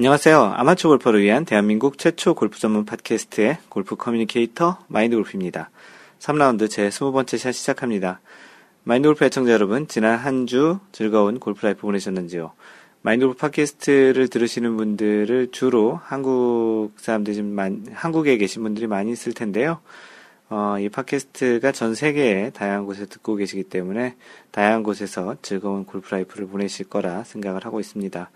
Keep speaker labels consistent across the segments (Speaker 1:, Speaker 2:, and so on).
Speaker 1: 안녕하세요. 아마추어 골퍼를 위한 대한민국 최초 골프 전문 팟캐스트의 골프 커뮤니케이터 마인드 골프입니다. 3라운드 제 20번째 샷 시작합니다. 마인드 골프 애청자 여러분, 지난 한 주 즐거운 골프 라이프 보내셨는지요? 마인드 골프 팟캐스트를 들으시는 분들을 주로 한국 사람들이 좀 많, 한국에 계신 분들이 많이 있을 텐데요. 어, 이 팟캐스트가 전 세계에 다양한 곳에서 듣고 계시기 때문에 다양한 곳에서 즐거운 골프 라이프를 보내실 거라 생각을 하고 있습니다.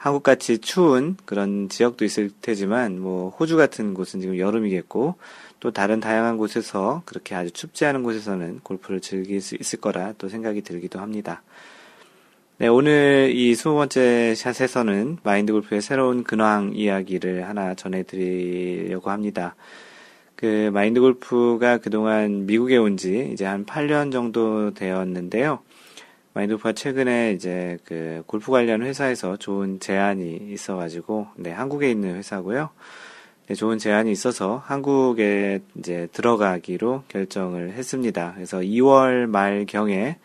Speaker 1: 한국같이 추운 그런 지역도 있을 테지만 뭐 호주 같은 곳은 지금 여름이겠고 또 다른 다양한 곳에서 그렇게 아주 춥지 않은 곳에서는 골프를 즐길 수 있을 거라 또 생각이 들기도 합니다. 네, 오늘 이 20번째 샷에서는 마인드 골프의 새로운 근황 이야기를 하나 전해드리려고 합니다. 그 마인드 골프가 그동안 미국에 온 지 이제 한 8년 정도 되었는데요. 마인드 골프가 최근에 이제 그 골프 관련 회사에서 좋은 제안이 있어가지고, 네, 한국에 있는 회사고요. 네, 좋은 제안이 있어서 한국에 이제 들어가기로 결정을 했습니다. 그래서 2월 말경에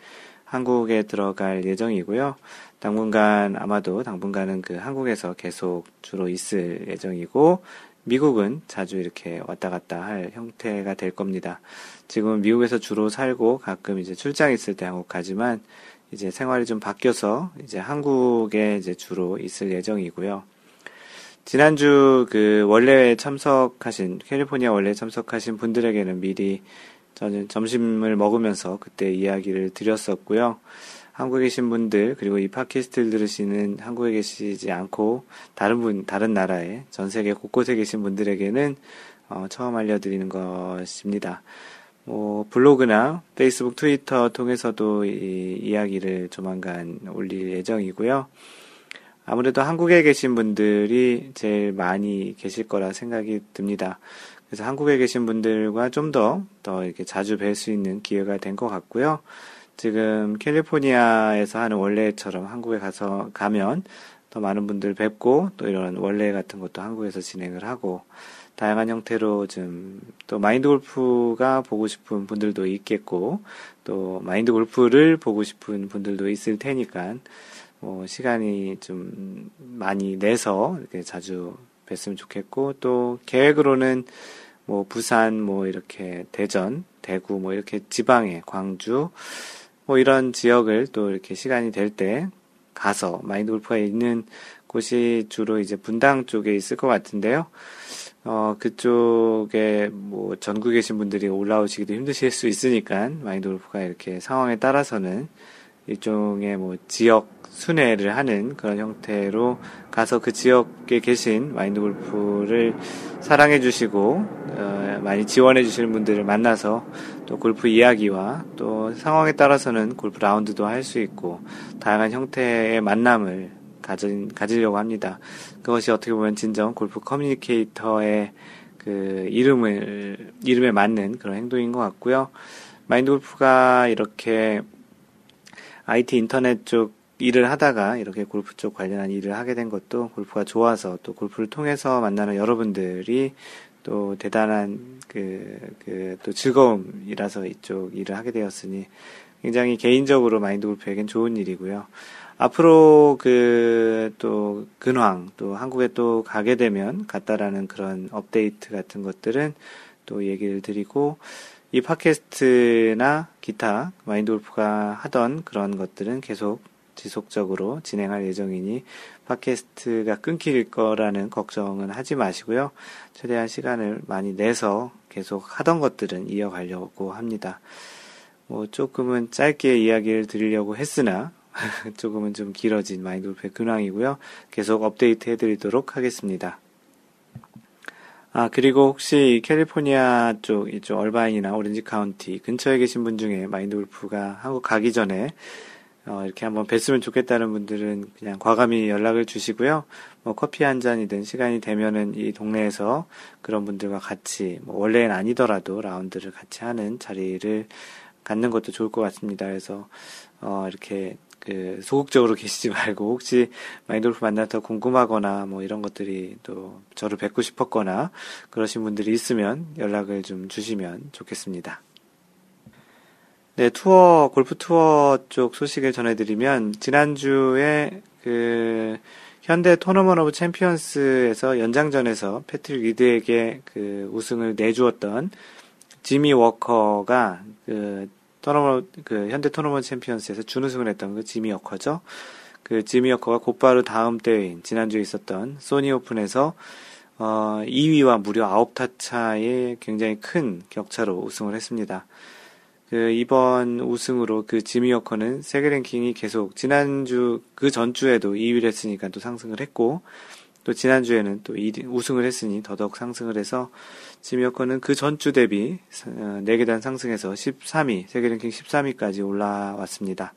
Speaker 1: 한국에 들어갈 예정이고요. 당분간 아마도 당분간은 그 한국에서 계속 주로 있을 예정이고 미국은 자주 이렇게 왔다 갔다 할 형태가 될 겁니다. 지금은 미국에서 주로 살고 가끔 이제 출장 있을 때 한국 가지만 이제 생활이 좀 바뀌어서 이제 한국에 이제 주로 있을 예정이고요. 지난주 그 원래 참석하신 캘리포니아 원래 참석하신 분들에게는 미리 저는 점심을 먹으면서 그때 이야기를 드렸었고요. 한국에 계신 분들 그리고 이 팟캐스트를 들으시는 한국에 계시지 않고 다른 분 다른 나라에 전 세계 곳곳에 계신 분들에게는 어, 처음 알려드리는 것입니다. 뭐 블로그나 페이스북, 트위터 통해서도 이 이야기를 조만간 올릴 예정이고요. 아무래도 한국에 계신 분들이 제일 많이 계실 거라 생각이 듭니다. 그래서 한국에 계신 분들과 좀 더, 더 이렇게 자주 뵐 수 있는 기회가 된 것 같고요. 지금 캘리포니아에서 하는 원래처럼 한국에 가서 가면 더 많은 분들 뵙고 또 이런 원래 같은 것도 한국에서 진행을 하고 다양한 형태로 좀 또 마인드 골프가 보고 싶은 분들도 있겠고 또 마인드 골프를 보고 싶은 분들도 있을 테니까 뭐 시간이 좀 많이 내서 이렇게 자주 뵀으면 좋겠고 또 계획으로는 뭐 부산 뭐 이렇게 대전 대구 뭐 이렇게 지방에 광주 뭐 이런 지역을 또 이렇게 시간이 될 때 가서 마인드 골프가 있는 곳이 주로 이제 분당 쪽에 있을 것 같은데요. 어, 그쪽에 뭐 전국에 계신 분들이 올라오시기도 힘드실 수 있으니까 마인드 골프가 이렇게 상황에 따라서는 일종의 뭐 지역 순회를 하는 그런 형태로 가서 그 지역에 계신 마인드 골프를 사랑해 주시고 어, 많이 지원해 주시는 분들을 만나서 또 골프 이야기와 또 상황에 따라서는 골프 라운드도 할 수 있고 다양한 형태의 만남을 가진, 가지려고 합니다. 그것이 어떻게 보면 진정 골프 커뮤니케이터의 그 이름을 이름에 맞는 그런 행동인 것 같고요. 마인드 골프가 이렇게 IT 인터넷 쪽 일을 하다가 이렇게 골프 쪽 관련한 일을 하게 된 것도 골프가 좋아서 또 골프를 통해서 만나는 여러분들이 또 대단한 그, 그, 또 즐거움이라서 이쪽 일을 하게 되었으니 굉장히 개인적으로 마인드 골프에겐 좋은 일이고요. 앞으로 그, 또, 근황, 또 한국에 또 가게 되면 갔다라는 그런 업데이트 같은 것들은 또 얘기를 드리고, 이 팟캐스트나 기타 마인드 골프가 하던 그런 것들은 계속 지속적으로 진행할 예정이니 팟캐스트가 끊길 거라는 걱정은 하지 마시고요. 최대한 시간을 많이 내서 계속 하던 것들은 이어가려고 합니다. 뭐 조금은 짧게 이야기를 드리려고 했으나 조금은 좀 길어진 마인드 골프의 근황이고요. 계속 업데이트 해드리도록 하겠습니다. 아, 그리고 혹시 캘리포니아 쪽, 이쪽 얼바인이나 오렌지 카운티 근처에 계신 분 중에 마인드 골프가 한국 가기 전에 어, 이렇게 한번 뵀으면 좋겠다는 분들은 그냥 과감히 연락을 주시고요. 뭐 커피 한 잔이든 시간이 되면은 이 동네에서 그런 분들과 같이 뭐 원래는 아니더라도 라운드를 같이 하는 자리를 갖는 것도 좋을 것 같습니다. 그래서 어, 이렇게 그 소극적으로 계시지 말고 혹시 마인드 골프 만나서 궁금하거나 뭐 이런 것들이 또 저를 뵙고 싶었거나 그러신 분들이 있으면 연락을 좀 주시면 좋겠습니다. 네, 투어, 골프 투어 쪽 소식을 전해드리면, 지난주에 그, 현대 토너먼트 오브 챔피언스에서 연장전에서 패트릭 리드에게 그 우승을 내주었던 지미 워커가 그 토너먼트 그 현대 토너먼트 챔피언스에서 준우승을 했던 그 지미 워커죠. 그 지미 워커가 곧바로 다음 대회인 지난주에 있었던 소니 오픈에서 어 2위와 무려 9타 차의 굉장히 큰 격차로 우승을 했습니다. 그 이번 우승으로 그 지미 워커는 세계 랭킹이 계속 지난주 그 전주에도 2위를 했으니까 또 상승을 했고 또 지난주에는 또 2, 우승을 했으니 더더욱 상승을 해서 지미 워커는 그 전주 대비 4계단 상승해서 13위 세계 랭킹 13위까지 올라왔습니다.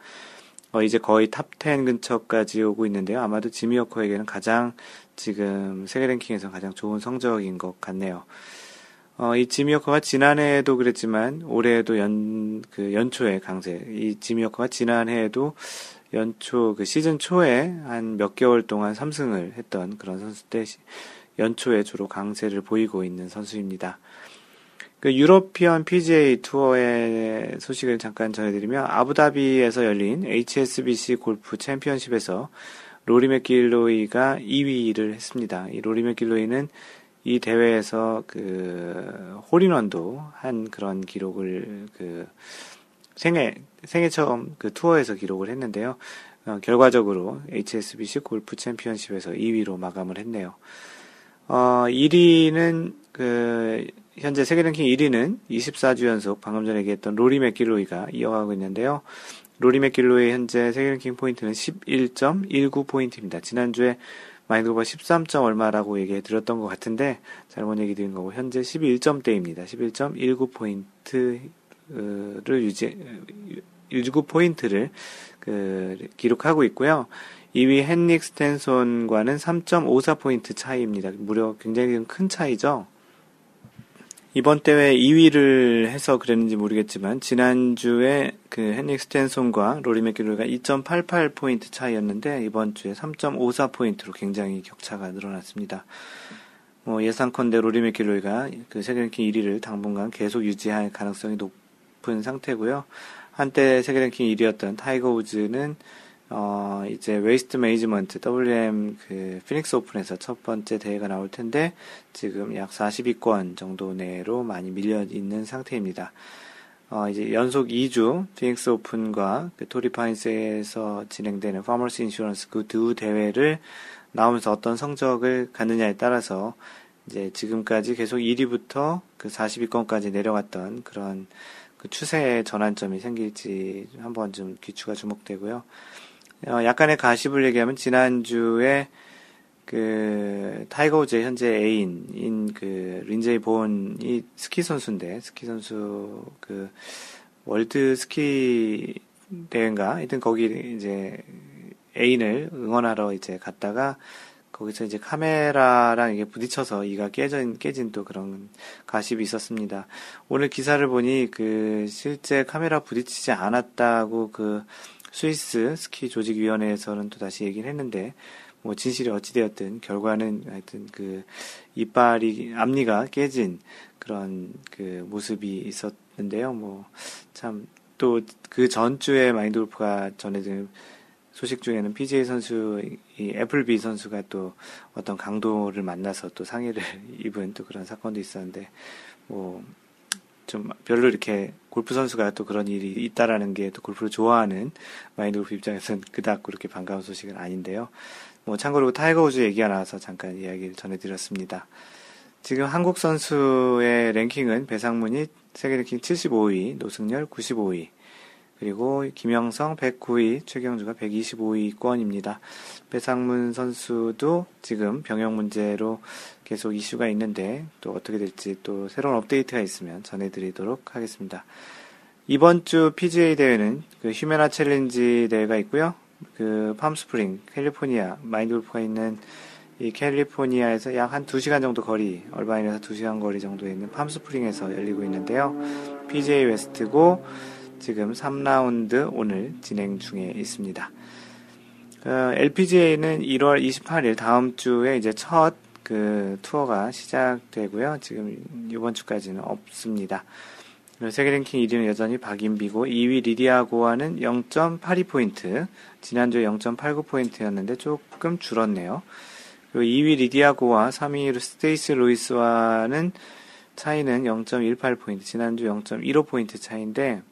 Speaker 1: 어, 이제 거의 탑10 근처까지 오고 있는데요. 아마도 지미 워커에게는 가장 지금 세계 랭킹에서 가장 좋은 성적인 것 같네요. 어, 이 지미 워커가 지난해에도 그랬지만 올해에도 연, 그 연초에 강세. 이 지미 워커가 지난해에도 연초, 그 시즌 초에 한 몇 개월 동안 3승을 했던 그런 선수 때 연초에 주로 강세를 보이고 있는 선수입니다. 그 유로피언 PGA 투어의 소식을 잠깐 전해드리면 아부다비에서 열린 HSBC 골프 챔피언십에서 로리 맥길로이가 2위를 했습니다. 이 로리 맥길로이는 이 대회에서 그 홀인원도 한 그런 기록을 그 생애 생애 처음 그 투어에서 기록을 했는데요. 어, 결과적으로 HSBC 골프 챔피언십에서 2위로 마감을 했네요. 어, 1위는 그 현재 세계 랭킹 1위는 24주 연속 방금 전에 얘기했던 로리 맥길로이가 이어가고 있는데요. 로리 맥길로이 현재 세계 랭킹 포인트는 11.19 포인트입니다. 지난주에 마인드골프가 13점 얼마라고 얘기해 드렸던 것 같은데 잘못 얘기 드린 거고 현재 11점대입니다. 11.19 포인트 를 유지 19포인트를 그 기록하고 있고요. 2위 헨릭 스탠손과는 3.54 포인트 차이입니다. 무려 굉장히 큰 차이죠. 이번 대회 2위를 해서 그랬는지 모르겠지만 지난주에 그 헨릭 스탠손과 로리 맥길로이가 2.88 포인트 차이였는데 이번 주에 3.54 포인트로 굉장히 격차가 늘어났습니다. 뭐 예상컨대 로리 맥길로이가 그 세계 랭킹 1위를 당분간 계속 유지할 가능성이 높 은 상태고요. 한때 세계 랭킹 1위였던 타이거 우즈는 어, 이제 웨이스트 매니지먼트 WM 그 피닉스 오픈에서 첫 번째 대회가 나올 텐데 지금 약 40위권 정도 내로 많이 밀려 있는 상태입니다. 어, 이제 연속 2주 피닉스 오픈과 그 토리 파인스에서 진행되는 파머스 인슈런스 그 두 대회를 나오면서 어떤 성적을 갖느냐에 따라서 이제 지금까지 계속 1위부터 그 40위권까지 내려갔던 그런 그 추세의 전환점이 생길지 한번 좀 귀추가 주목되고요. 어, 약간의 가십을 얘기하면 지난주에 그 타이거 우즈의 현재 애인인 그 린제이 본이 스키 선수인데 스키 선수 그 월드 스키 대회인가 하여튼 거기 이제 애인을 응원하러 이제 갔다가 거기서 이제 카메라랑 이게 부딪혀서 이가 깨진 깨진 또 그런 가십이 있었습니다. 오늘 기사를 보니 그 실제 카메라 부딪히지 않았다고 그 스위스 스키 조직위원회에서는 또 다시 얘기를 했는데 뭐 진실이 어찌되었든 결과는 하여튼 그 이빨이 앞니가 깨진 그런 그 모습이 있었는데요. 뭐 참 또 그 전주에 마인드 골프가 전해진 소식 중에는 PGA 선수 이 애플비 선수가 또 어떤 강도를 만나서 또 상해를 입은 또 그런 사건도 있었는데 뭐 좀 별로 이렇게 골프 선수가 또 그런 일이 있다라는 게 또 골프를 좋아하는 마인드 골프 입장에서는 그닥 그렇게 반가운 소식은 아닌데요. 뭐 참고로 타이거 우즈 얘기가 나와서 잠깐 이야기를 전해드렸습니다. 지금 한국 선수의 랭킹은 배상문이 세계 랭킹 75위, 노승열 95위, 그리고 김형성 109위, 최경주가 125위권입니다. 배상문 선수도 지금 병역 문제로 계속 이슈가 있는데 또 어떻게 될지 또 새로운 업데이트가 있으면 전해드리도록 하겠습니다. 이번 주 PGA 대회는 그 휴메나 챌린지 대회가 있고요. 그 팜스프링, 캘리포니아, 마인드골프가 있는 이 캘리포니아에서 약 한 2시간 정도 거리, 얼바인에서 2시간 거리 정도에 있는 팜스프링에서 열리고 있는데요. PGA 웨스트고 지금 3라운드 오늘 진행 중에 있습니다. 어, LPGA는 1월 28일 다음 주에 이제 첫 그 투어가 시작되고요. 지금 이번 주까지는 없습니다. 세계 랭킹 1위는 여전히 박인비고 2위 리디아고와는 0.82포인트, 지난주에 0.89포인트였는데 조금 줄었네요. 그리고 2위 리디아고와 3위 스테이시 루이스와는 차이는 0.18포인트, 지난주 0.15포인트 차이인데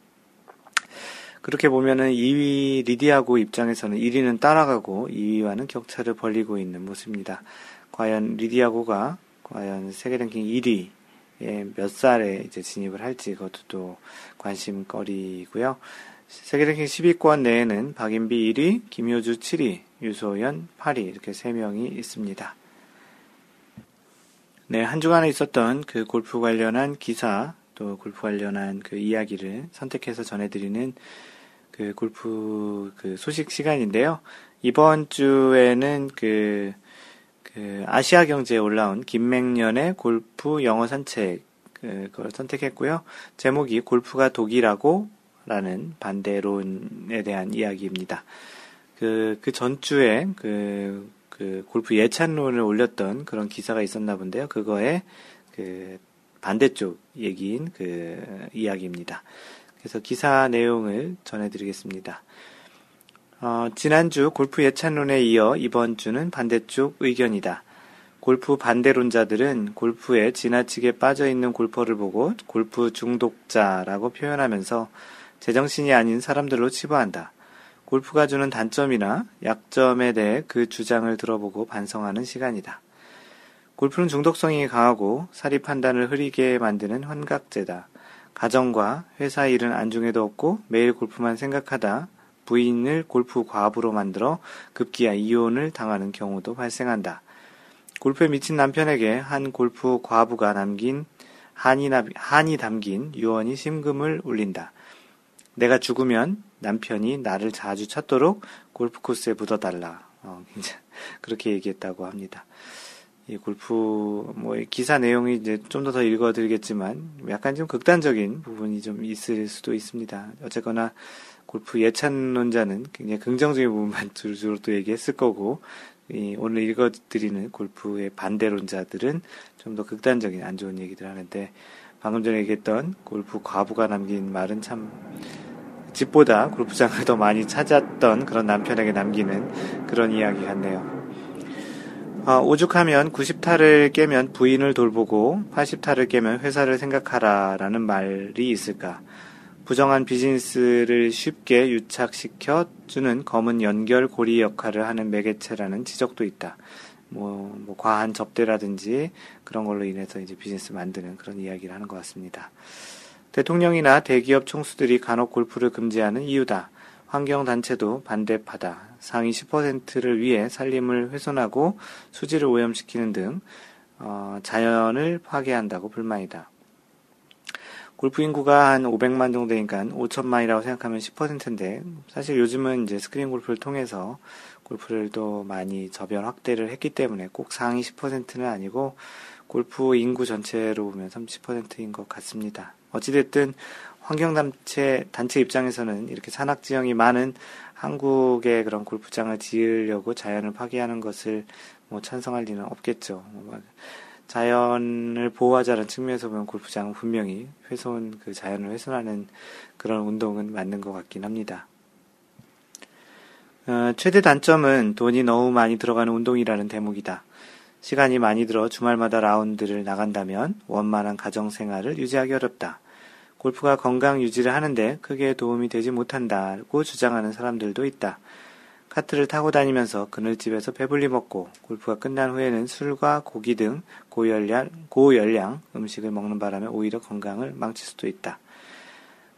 Speaker 1: 그렇게 보면은 2위 리디아고 입장에서는 1위는 따라가고 2위와는 격차를 벌리고 있는 모습입니다. 과연 리디아고가 과연 세계 랭킹 1위 몇 살에 이제 진입을 할지 그것도 또 관심거리고요. 세계 랭킹 10위권 내에는 박인비 1위, 김효주 7위, 유소연 8위 이렇게 3명이 있습니다. 네, 한 주간에 있었던 그 골프 관련한 기사 또 골프 관련한 그 이야기를 선택해서 전해드리는 그 골프 그 소식 시간인데요. 이번 주에는 그, 그 아시아 경제에 올라온 김맹년의 골프 영어 산책 그, 그걸 선택했고요. 제목이 골프가 독이라고 라는 반대론에 대한 이야기입니다. 그, 그 전주에 그, 그 골프 예찬론을 올렸던 그런 기사가 있었나 본데요. 그거에 그 반대쪽 얘기인 그 이야기입니다. 그래서 기사 내용을 전해드리겠습니다. 어, 지난주 골프 예찬론에 이어 이번 주는 반대쪽 의견이다. 골프 반대론자들은 골프에 지나치게 빠져 있는 골퍼를 보고 골프 중독자라고 표현하면서 제정신이 아닌 사람들로 치부한다. 골프가 주는 단점이나 약점에 대해 그 주장을 들어보고 반성하는 시간이다. 골프는 중독성이 강하고 사리 판단을 흐리게 만드는 환각제다. 가정과 회사 일은 안중에도 없고 매일 골프만 생각하다 부인을 골프 과부로 만들어 급기야 이혼을 당하는 경우도 발생한다. 골프에 미친 남편에게 한 골프 과부가 남긴 한이, 한이 담긴 유언이 심금을 울린다. 내가 죽으면 남편이 나를 자주 찾도록 골프 코스에 묻어달라. 어, 그렇게 얘기했다고 합니다. 이 골프 뭐 기사 내용이 이제 좀 더 더 읽어드리겠지만 약간 좀 극단적인 부분이 좀 있을 수도 있습니다. 어쨌거나 골프 예찬론자는 굉장히 긍정적인 부분만 주로 또 얘기했을 거고 이 오늘 읽어드리는 골프의 반대론자들은 좀 더 극단적인 안 좋은 얘기들 하는데 방금 전에 얘기했던 골프 과부가 남긴 말은 참 집보다 골프장을 더 많이 찾았던 그런 남편에게 남기는 그런 이야기 같네요. 어, 오죽하면 90타를 깨면 부인을 돌보고 80타를 깨면 회사를 생각하라 라는 말이 있을까. 부정한 비즈니스를 쉽게 유착시켜 주는 검은 연결 고리 역할을 하는 매개체라는 지적도 있다. 뭐, 뭐, 과한 접대라든지 그런 걸로 인해서 이제 비즈니스 만드는 그런 이야기를 하는 것 같습니다. 대통령이나 대기업 총수들이 간혹 골프를 금지하는 이유다. 환경단체도 반대파다. 상위 10%를 위해 산림을 훼손하고 수질을 오염시키는 등 어, 자연을 파괴한다고 불만이다. 골프 인구가 한 500만 정도 되니까 5천만이라고 생각하면 10%인데 사실 요즘은 이제 스크린 골프를 통해서 골프를 또 많이 저변 확대를 했기 때문에 꼭 상위 10%는 아니고 골프 인구 전체로 보면 30%인 것 같습니다. 어찌됐든 환경단체 단체 입장에서는 이렇게 산악 지형이 많은 한국의 그런 골프장을 지으려고 자연을 파괴하는 것을 뭐 찬성할 리는 없겠죠. 뭐 자연을 보호하자는 측면에서 보면 골프장은 분명히 훼손, 그 자연을 훼손하는 그런 운동은 맞는 것 같긴 합니다. 어, 최대 단점은 돈이 너무 많이 들어가는 운동이라는 대목이다. 시간이 많이 들어 주말마다 라운드를 나간다면 원만한 가정 생활을 유지하기 어렵다. 골프가 건강 유지를 하는데 크게 도움이 되지 못한다고 주장하는 사람들도 있다. 카트를 타고 다니면서 그늘집에서 배불리 먹고 골프가 끝난 후에는 술과 고기 등 고열량, 고열량 음식을 먹는 바람에 오히려 건강을 망칠 수도 있다.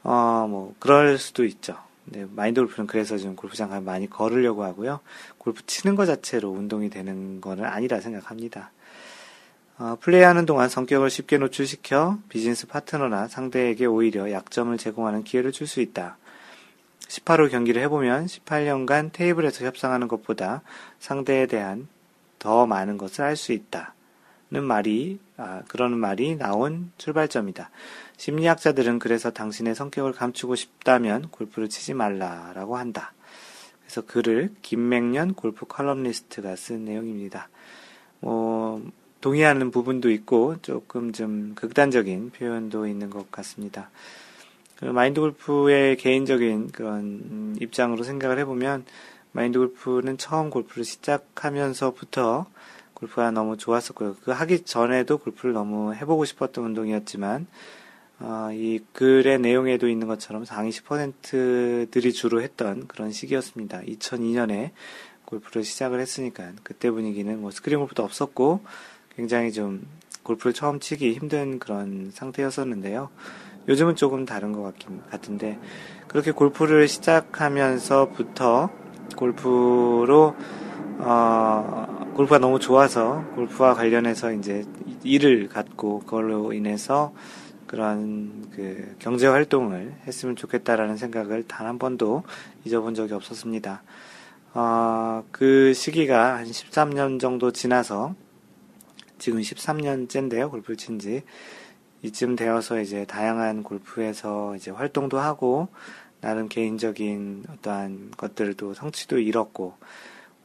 Speaker 1: 어, 뭐, 그럴 수도 있죠. 네, 마인드 골프는 그래서 지금 골프장 가면 많이 걸으려고 하고요. 골프 치는 것 자체로 운동이 되는 거는 아니라 생각합니다. 어, 플레이하는 동안 성격을 쉽게 노출시켜 비즈니스 파트너나 상대에게 오히려 약점을 제공하는 기회를 줄 수 있다. 18홀 경기를 해보면 18년간 테이블에서 협상하는 것보다 상대에 대한 더 많은 것을 알 수 있다. 는 말이, 아, 그러는 말이 나온 출발점이다. 심리학자들은 그래서 당신의 성격을 감추고 싶다면 골프를 치지 말라라고 한다. 그래서 글을 김맹녕 골프 칼럼니스트가 쓴 내용입니다. 뭐, 동의하는 부분도 있고 조금 좀 극단적인 표현도 있는 것 같습니다. 그 마인드 골프의 개인적인 그런 입장으로 생각을 해보면 마인드 골프는 처음 골프를 시작하면서부터 골프가 너무 좋았었고요. 그 하기 전에도 골프를 너무 해보고 싶었던 운동이었지만 어, 이 글의 내용에도 있는 것처럼 상위 10%들이 주로 했던 그런 시기였습니다. 2002년에 골프를 시작을 했으니까 그때 분위기는 뭐 스크린 골프도 없었고 굉장히 좀 골프를 처음 치기 힘든 그런 상태였었는데요. 요즘은 조금 다른 것 같긴 같은데 그렇게 골프를 시작하면서부터 골프로 어, 골프가 너무 좋아서 골프와 관련해서 이제 일을 갖고 그걸로 인해서 그런 그 경제 활동을 했으면 좋겠다라는 생각을 단 한 번도 잊어본 적이 없었습니다. 어, 그 시기가 한 13년 정도 지나서 지금 13년째인데요, 골프를 친 지. 이쯤 되어서 이제 다양한 골프에서 이제 활동도 하고, 나름 개인적인 어떠한 것들도 성취도 이뤘고,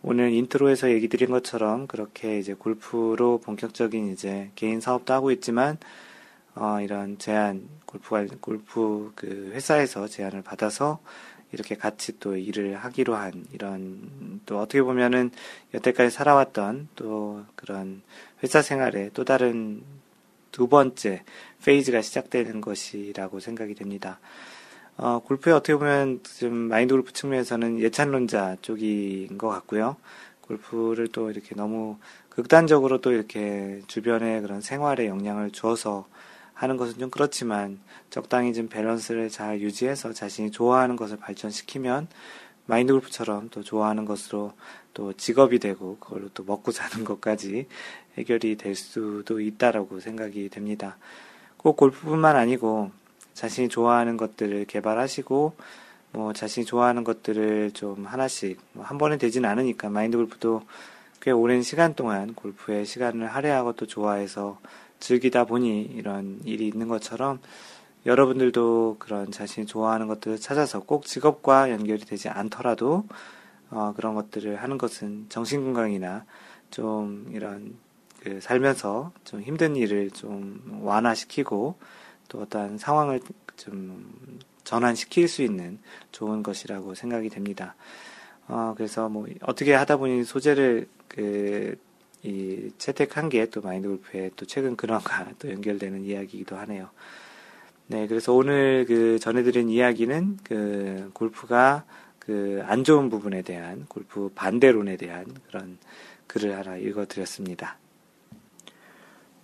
Speaker 1: 오늘 intro에서 얘기 드린 것처럼 그렇게 이제 골프로 본격적인 이제 개인 사업도 하고 있지만, 어, 이런 제안, 골프, 골프 그 회사에서 제안을 받아서 이렇게 같이 또 일을 하기로 한 이런 또 어떻게 보면은 여태까지 살아왔던 또 그런 회사 생활의 또 다른 두 번째 페이즈가 시작되는 것이라고 생각이 됩니다. 어, 골프에 어떻게 보면 좀 마인드 골프 측면에서는 예찬론자 쪽인 것 같고요. 골프를 또 이렇게 너무 극단적으로 또 이렇게 주변의 그런 생활에 영향을 주어서 하는 것은 좀 그렇지만 적당히 좀 밸런스를 잘 유지해서 자신이 좋아하는 것을 발전시키면 마인드 골프처럼 또 좋아하는 것으로 또 직업이 되고 그걸로 또 먹고 사는 것까지 해결이 될 수도 있다라고 생각이 됩니다. 꼭 골프뿐만 아니고 자신이 좋아하는 것들을 개발하시고 뭐 자신이 좋아하는 것들을 좀 하나씩 뭐한 번에 되진 않으니까 마인드 골프도 꽤 오랜 시간 동안 골프에 시간을 할애하고 또 좋아해서 즐기다 보니 이런 일이 있는 것처럼 여러분들도 그런 자신이 좋아하는 것들을 찾아서 꼭 직업과 연결이 되지 않더라도 어, 그런 것들을 하는 것은 정신 건강이나 좀 이런 그 살면서 좀 힘든 일을 좀 완화시키고 또 어떠한 상황을 좀 전환시킬 수 있는 좋은 것이라고 생각이 됩니다. 어, 그래서 뭐 어떻게 하다 보니 소재를 그 이 채택한 게 또 마인드 골프의 또 최근 근황과 또 연결되는 이야기이기도 하네요. 네, 그래서 오늘 그 전해드린 이야기는 그 골프가 그 안 좋은 부분에 대한 골프 반대론에 대한 그런 글을 하나 읽어드렸습니다.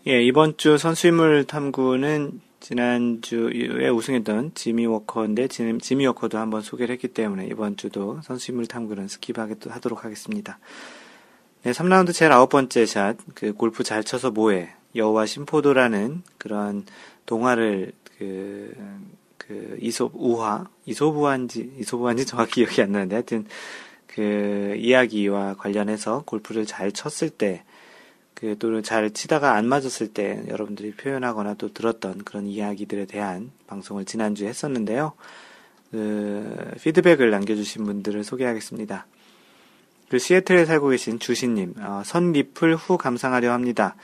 Speaker 1: 예, 이번 주 선수인물 탐구는 지난주에 우승했던 지미 워커인데 지미 워커도 한번 소개를 했기 때문에 이번 주도 선수인물 탐구는 skip하도록 하겠습니다. 네, 3라운드 제일 아홉 번째 샷, 그 골프 잘 쳐서 뭐해. 여우와 심포도라는 그런 동화를 그, 그, 이솝 우화, 이솝 우화인지, 이솝 우화인지 정확히 기억이 안 나는데 하여튼 그 이야기와 관련해서 골프를 잘 쳤을 때, 그 또는 잘 치다가 안 맞았을 때 여러분들이 표현하거나 또 들었던 그런 이야기들에 대한 방송을 지난주에 했었는데요. 그 피드백을 남겨주신 분들을 소개하겠습니다. 그 시애틀에 살고 계신 주신님, 어, 선 리플 후 감상하려 합니다.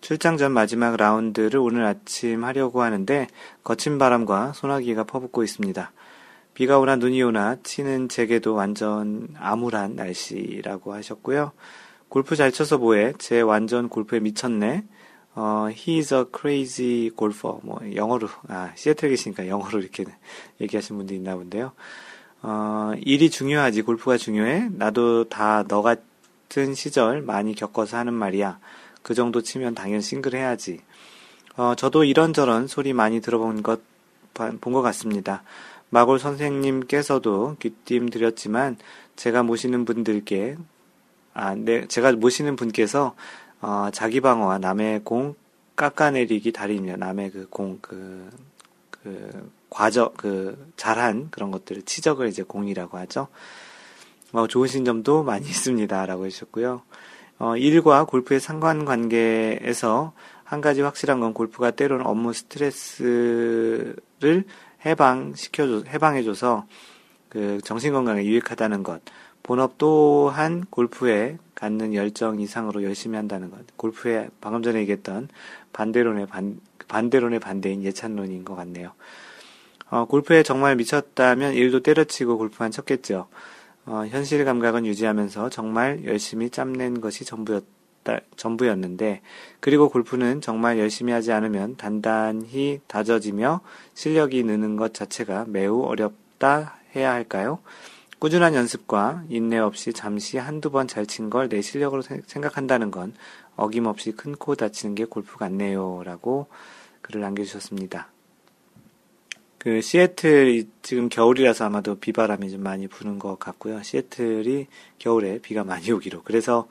Speaker 1: 출장 전 마지막 라운드를 오늘 아침 하려고 하는데 거친 바람과 소나기가 퍼붓고 있습니다. 비가 오나 눈이 오나 치는 제게도 완전 암울한 날씨라고 하셨고요. 골프 잘 쳐서 뭐해? 제 완전 골프에 미쳤네. 어, he's a crazy golfer. 뭐, 영어로, 아, 시애틀 계시니까 영어로 이렇게 얘기하신 분도 있나 본데요. 어, 일이 중요하지, 골프가 중요해? 나도 다 너 같은 시절 많이 겪어서 하는 말이야. 그 정도 치면 당연 싱글 해야지. 어, 저도 이런저런 소리 많이 들어본 것, 본 것 같습니다. 마골 선생님께서도 귀띔 드렸지만, 제가 모시는 분들께, 아, 네, 제가 모시는 분께서, 어, 자기 방어와 남의 공 깎아내리기 달이며, 남의 그 공, 그, 그, 과정, 그, 잘한 그런 것들을 치적을 이제 공이라고 하죠. 어, 좋으신 점도 많이 있습니다. 라고 해주셨고요. 어, 일과 골프의 상관관계에서 한 가지 확실한 건 골프가 때로는 업무 스트레스를 해방시켜줘, 해방해줘서 그 정신건강에 유익하다는 것. 본업 또한 골프에 갖는 열정 이상으로 열심히 한다는 것. 골프에 방금 전에 얘기했던 반대론의 반, 반대론의 반대인 예찬론인 것 같네요. 어, 골프에 정말 미쳤다면 일도 때려치고 골프만 쳤겠죠. 어, 현실 감각은 유지하면서 정말 열심히 짬낸 것이 전부였다, 전부였는데, 그리고 골프는 정말 열심히 하지 않으면 단단히 다져지며 실력이 느는 것 자체가 매우 어렵다 해야 할까요? 꾸준한 연습과 인내 없이 잠시 한두 번 잘 친 걸 내 실력으로 생각한다는 건 어김없이 큰 코 다치는 게 골프 같네요. 라고 글을 남겨주셨습니다. 그 시애틀 지금 겨울이라서 아마도 비바람이 좀 많이 부는 것 같고요. 시애틀이 겨울에 비가 많이 오기로. 그래서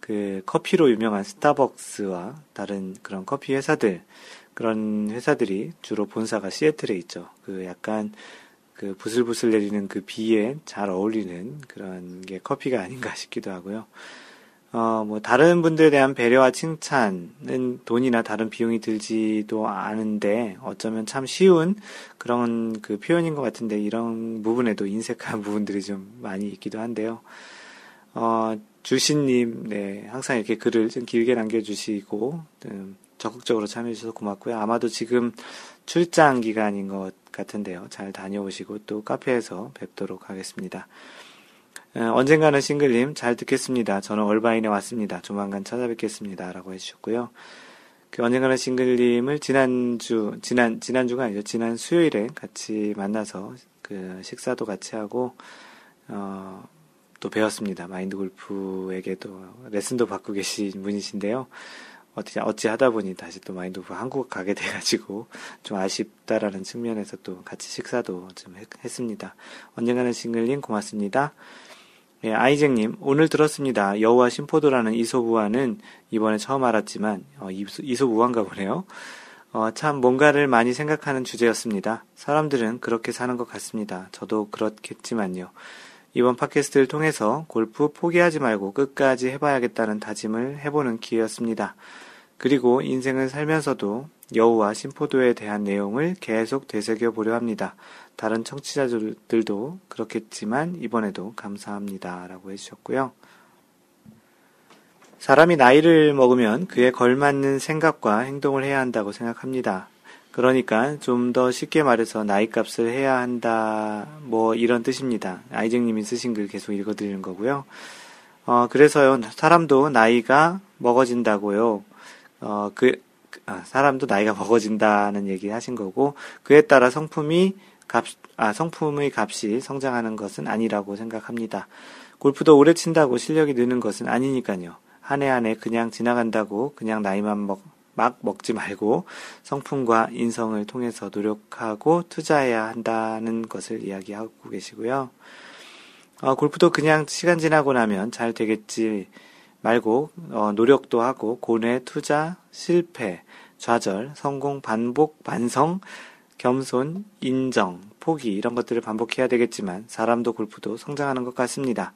Speaker 1: 그 커피로 유명한 스타벅스와 다른 그런 커피 회사들 그런 회사들이 주로 본사가 시애틀에 있죠. 그 약간 그 부슬부슬 내리는 그 비에 잘 어울리는 그런 게 커피가 아닌가 싶기도 하고요. 어, 뭐, 다른 분들에 대한 배려와 칭찬은 돈이나 다른 비용이 들지도 않은데, 어쩌면 참 쉬운 그런 그 표현인 것 같은데, 이런 부분에도 인색한 부분들이 좀 많이 있기도 한데요. 어, 주신님, 네, 항상 이렇게 글을 좀 길게 남겨주시고, 음, 적극적으로 참여해주셔서 고맙고요. 아마도 지금 출장 기간인 것 같은데요. 잘 다녀오시고 또 카페에서 뵙도록 하겠습니다. 어, 언젠가는 싱글님 잘 듣겠습니다. 저는 얼바인에 왔습니다. 조만간 찾아뵙겠습니다. 라고 해주셨고요. 그 언젠가는 싱글님을 지난주, 지난, 지난주가 아니죠. 지난 수요일에 같이 만나서 그 식사도 같이 하고, 어, 또 배웠습니다. 마인드 골프에게도 레슨도 받고 계신 분이신데요. 어찌, 어찌 하다 보니 다시 또 마인드 오브 한국 가게 돼가지고 좀 아쉽다라는 측면에서 또 같이 식사도 좀 했, 습니다 언젠가는 싱글님 고맙습니다. 예, 아이쟁님, 오늘 들었습니다. 여우와 심포도라는 이솝우화는 이번에 처음 알았지만, 어, 이솝우화인가 보네요. 어, 참 뭔가를 많이 생각하는 주제였습니다. 사람들은 그렇게 사는 것 같습니다. 저도 그렇겠지만요. 이번 팟캐스트를 통해서 골프 포기하지 말고 끝까지 해봐야겠다는 다짐을 해보는 기회였습니다. 그리고 인생을 살면서도 여우와 심포도에 대한 내용을 계속 되새겨 보려 합니다. 다른 청취자들도 그렇겠지만 이번에도 감사합니다. 라고 해주셨고요. 사람이 나이를 먹으면 그에 걸맞는 생각과 행동을 해야 한다고 생각합니다. 그러니까 좀 더 쉽게 말해서 나이 값을 해야 한다, 뭐 이런 뜻입니다. 아이쟁님이 쓰신 글 계속 읽어드리는 거고요. 어, 그래서요, 사람도 나이가 먹어진다고요. 어, 그, 아, 사람도 나이가 먹어진다는 얘기 하신 거고, 그에 따라 성품이 값, 아, 성품의 값이 성장하는 것은 아니라고 생각합니다. 골프도 오래 친다고 실력이 느는 것은 아니니까요. 한 해 한 해 그냥 지나간다고 그냥 나이만 먹, 막 먹지 말고 성품과 인성을 통해서 노력하고 투자해야 한다는 것을 이야기하고 계시고요. 어, 골프도 그냥 시간 지나고 나면 잘 되겠지 말고 어, 노력도 하고 고뇌, 투자, 실패, 좌절, 성공, 반복, 반성, 겸손, 인정, 포기 이런 것들을 반복해야 되겠지만 사람도 골프도 성장하는 것 같습니다.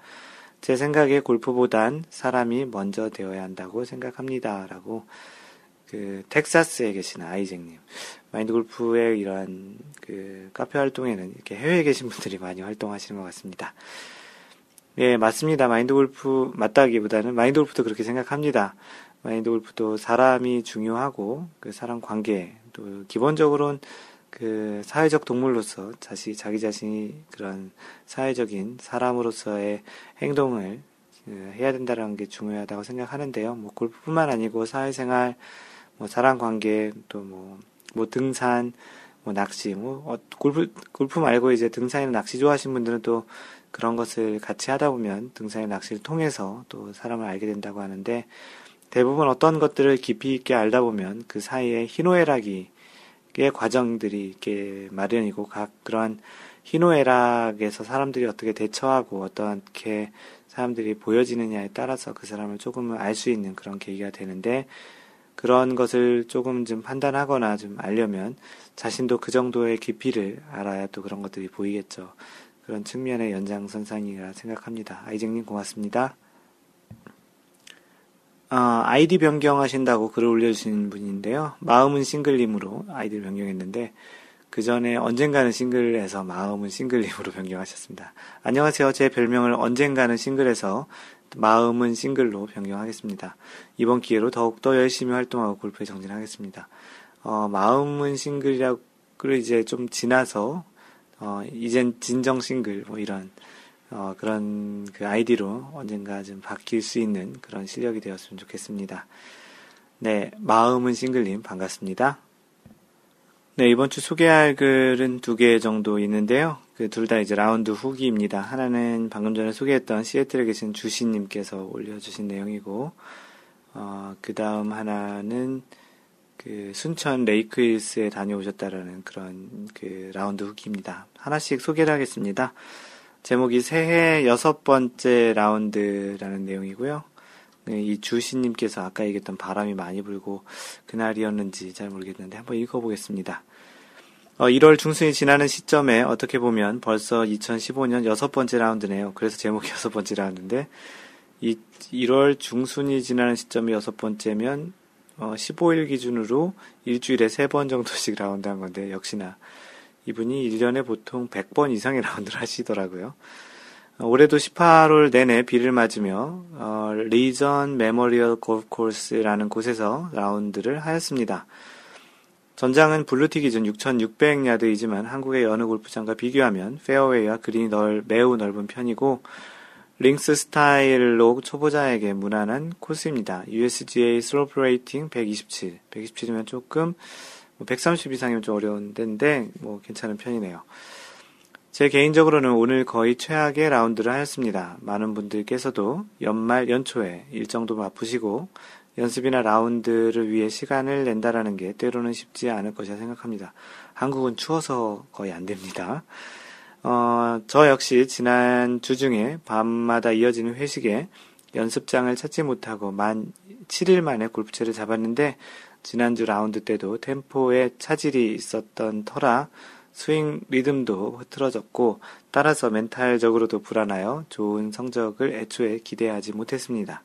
Speaker 1: 제 생각에 골프보단 사람이 먼저 되어야 한다고 생각합니다. 라고 그 텍사스에 계신 아이쟁님 마인드 골프의 이러한 그 카페 활동에는 이렇게 해외에 계신 분들이 많이 활동하시는 것 같습니다. 예, 맞습니다. 마인드 골프, 맞다기보다는 마인드 골프도 그렇게 생각합니다. 마인드 골프도 사람이 중요하고, 그 사람 관계, 또 기본적으로는 그 사회적 동물로서 자시, 자기 자신이 그런 사회적인 사람으로서의 행동을 그 해야 된다는 게 중요하다고 생각하는데요. 뭐 골프뿐만 아니고 사회생활, 뭐 사람 관계, 또 뭐, 뭐 등산, 뭐 낚시, 뭐 어, 골프 골프 말고 이제 등산이나 낚시 좋아하시는 분들은 또 그런 것을 같이 하다 보면 등산의 낚시를 통해서 또 사람을 알게 된다고 하는데 대부분 어떤 것들을 깊이 있게 알다 보면 그 사이에 희노애락이 의 과정들이 이렇게 마련이고 각 그러한 희노애락에서 사람들이 어떻게 대처하고 어떻게 사람들이 보여지느냐에 따라서 그 사람을 조금은 알 수 있는 그런 계기가 되는데 그런 것을 조금 좀 판단하거나 좀 알려면 자신도 그 정도의 깊이를 알아야 또 그런 것들이 보이겠죠. 그런 측면의 연장선상이라 생각합니다. 아이쟁님 고맙습니다. 어, 아이디 변경하신다고 글을 올려주신 분인데요. 마음은 싱글님으로 아이디를 변경했는데 그 전에 언젠가는 싱글에서 마음은 싱글님으로 변경하셨습니다. 안녕하세요. 제 별명을 언젠가는 싱글에서 마음은 싱글로 변경하겠습니다. 이번 기회로 더욱더 열심히 활동하고 골프에 정진하겠습니다. 어, 마음은 싱글이라고 이제 좀 지나서 어, 이젠 진정 싱글 뭐 이런 어, 그런 그 아이디로 언젠가 좀 바뀔 수 있는 그런 실력이 되었으면 좋겠습니다. 네, 마음은 싱글님 반갑습니다. 네, 이번 주 소개할 글은 두 개 정도 있는데요. 그 둘 다 이제 라운드 후기입니다. 하나는 방금 전에 소개했던 시애틀에 계신 주신님께서 올려주신 내용이고, 어, 그 다음 하나는 그 순천 레이크힐스에 다녀오셨다라는 그런 그 라운드 후기입니다. 하나씩 소개를 하겠습니다. 제목이 새해 여섯 번째 라운드라는 내용이고요. 네, 이 주신님께서 아까 얘기했던 바람이 많이 불고 그날이었는지 잘 모르겠는데 한번 읽어보겠습니다. 어, 1월 중순이 지나는 시점에 어떻게 보면 벌써 2015년 여섯 번째 라운드네요. 그래서 제목이 여섯 번째 라운드인데 이 1월 중순이 지나는 시점이 여섯 번째면 어, 15일 기준으로 일주일에 세 번 정도씩 라운드 한 건데 역시나 이분이 1년에 보통 100번 이상의 라운드를 하시더라고요. 어, 올해도 18홀 내내 비를 맞으며 어, Legion Memorial Golf Course라는 곳에서 라운드를 하였습니다. 전장은 blue tee 기준 6,600야드이지만 한국의 여느 골프장과 비교하면 페어웨이와 그린이 넓, 매우 넓은 편이고 links 스타일로 초보자에게 무난한 코스입니다. USGA slope rating 127. 127이면 조금 130뭐 이상이면 좀 어려운 데인데 뭐 괜찮은 편이네요. 제 개인적으로는 오늘 거의 최악의 라운드를 하였습니다. 많은 분들께서도 연말 연초에 일정도 바쁘시고 연습이나 라운드를 위해 시간을 낸다라는 게 때로는 쉽지 않을 것이라 생각합니다. 한국은 추워서 거의 안 됩니다. 어, 저 역시 지난 주 중에 밤마다 이어지는 회식에 연습장을 찾지 못하고 만 7일 만에 골프채를 잡았는데 지난주 라운드 때도 템포에 차질이 있었던 터라 스윙 리듬도 흐트러졌고 따라서 멘탈적으로도 불안하여 좋은 성적을 애초에 기대하지 못했습니다.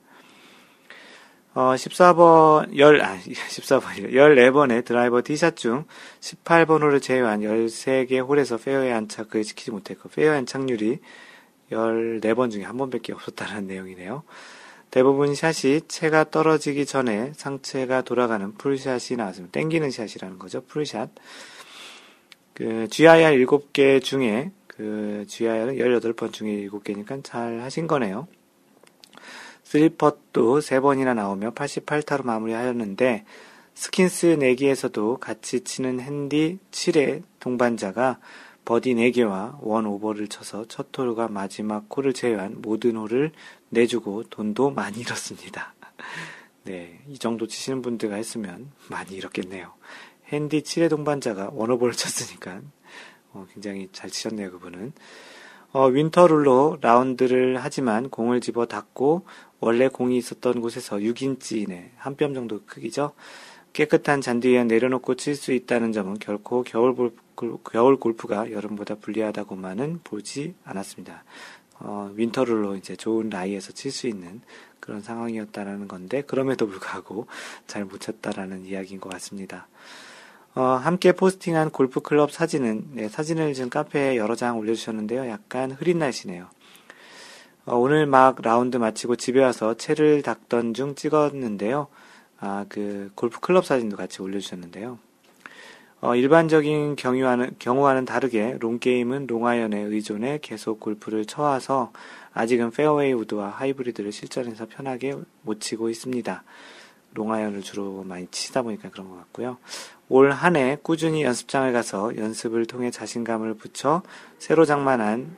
Speaker 1: 어, 14번, 10, 아, 14번, 14번의 드라이버 티샷 중 18번 홀을 제외한 13개 홀에서 페어에 안착을 지키지 못했고, 페어에 안착률이 14번 중에 한 번밖에 없었다는 내용이네요. 대부분 샷이 채가 떨어지기 전에 상체가 돌아가는 풀샷이 나왔습니다. 땡기는 샷이라는 거죠. 풀샷. 그 GIR 7개 중에 그 GIR은 18번 중에 7개니까 잘 하신 거네요. 3펫도 3번이나 나오며 88타로 마무리하였는데 skins 4개에서도 같이 치는 핸디 7의 동반자가 버디 4개와 one over를 쳐서 첫 홀과 마지막 홀을 제외한 모든 홀을 내주고 돈도 많이 잃었습니다. 네, 이 정도 치시는 분들과 했으면 많이 잃었겠네요. 핸디 7의 동반자가 one over를 쳤으니까 어, 굉장히 잘 치셨네요, 그분은. 어, winter rule로 라운드를 하지만 공을 집어 닦고 원래 공이 있었던 곳에서 6인치 네, 한뼘 정도 크기죠. 깨끗한 잔디 위에 내려놓고 칠 수 있다는 점은 결코 겨울, 골프, 겨울 골프가 여름보다 불리하다고만은 보지 않았습니다. 어, 윈터룰로 이제 좋은 라이에서 칠 수 있는 그런 상황이었다라는 건데 그럼에도 불구하고 잘 못 쳤다라는 이야기인 것 같습니다. 어, 함께 포스팅한 골프 클럽 사진은 네, 사진을 지금 카페에 여러 장 올려주셨는데요. 약간 흐린 날씨네요. 어, 오늘 막 라운드 마치고 집에 와서 채를 닦던 중 찍었는데요. 아, 그 골프 클럽 사진도 같이 올려주셨는데요. 어, 일반적인 경우와는, 경우와는 다르게 long game은 롱아이언에 의존해 계속 골프를 쳐와서 아직은 페어웨이 우드와 하이브리드를 실전에서 편하게 못 치고 있습니다. 롱아이언을 주로 많이 치다 보니까 그런 것 같고요. 올 한 해 꾸준히 연습장을 가서 연습을 통해 자신감을 붙여 새로 장만한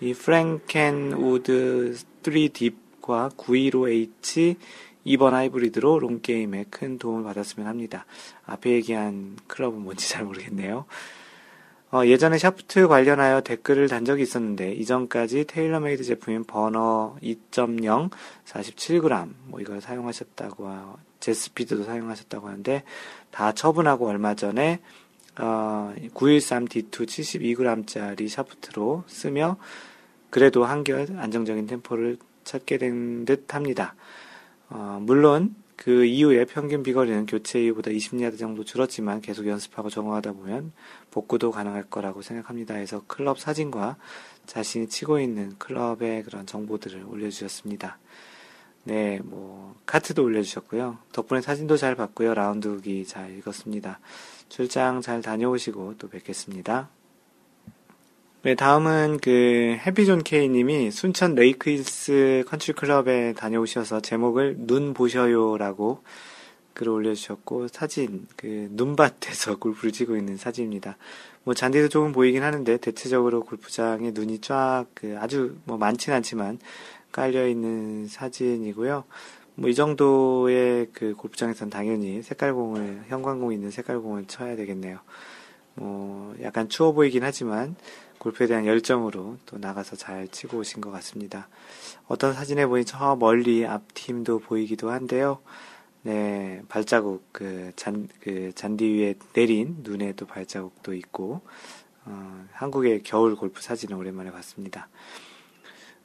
Speaker 1: 이 Franken wood 3Deep과 915H 2번 하이브리드로 long game에 큰 도움을 받았으면 합니다. 앞에 얘기한 클럽은 뭔지 잘 모르겠네요. 어, 예전에 샤프트 관련하여 댓글을 단 적이 있었는데 이전까지 TaylorMade 제품인 Burner 2.0 47g 뭐 이걸 사용하셨다고 JetSpeed도 사용하셨다고 하는데 다 처분하고 얼마 전에 어, 913D2 72g짜리 샤프트로 쓰며 그래도 한결 안정적인 템포를 찾게 된 듯 합니다. 어, 물론 그 이후에 평균 비거리는 교체 이후보다 20야드 정도 줄었지만 계속 연습하고 적응하다 보면 복구도 가능할 거라고 생각합니다. 해서 클럽 사진과 자신이 치고 있는 클럽의 그런 정보들을 올려주셨습니다. 네, 뭐, 카트도 올려주셨고요. 덕분에 사진도 잘 봤고요. 라운드 후기 잘 읽었습니다. 출장 잘 다녀오시고 또 뵙겠습니다. 네, 다음은 그 해피존 K님이 순천 레이크힐스 컨트리 클럽에 다녀오셔서 제목을 눈 보셔요라고 글을 올려주셨고 사진 그 눈밭에서 골프를 치고 있는 사진입니다. 뭐 잔디도 조금 보이긴 하는데 대체적으로 골프장에 눈이 쫙 그 아주 뭐 많진 않지만 깔려 있는 사진이고요. 뭐 이 정도의 그 골프장에선 당연히 색깔공을 형광공 있는 색깔공을 쳐야 되겠네요. 뭐 약간 추워 보이긴 하지만 골프에 대한 열정으로 또 나가서 잘 치고 오신 것 같습니다. 어떤 사진에 보니 저 멀리 앞팀도 보이기도 한데요. 네, 발자국, 그, 잔, 그, 잔디 위에 내린 눈에도 발자국도 있고, 어, 한국의 겨울 골프 사진을 오랜만에 봤습니다.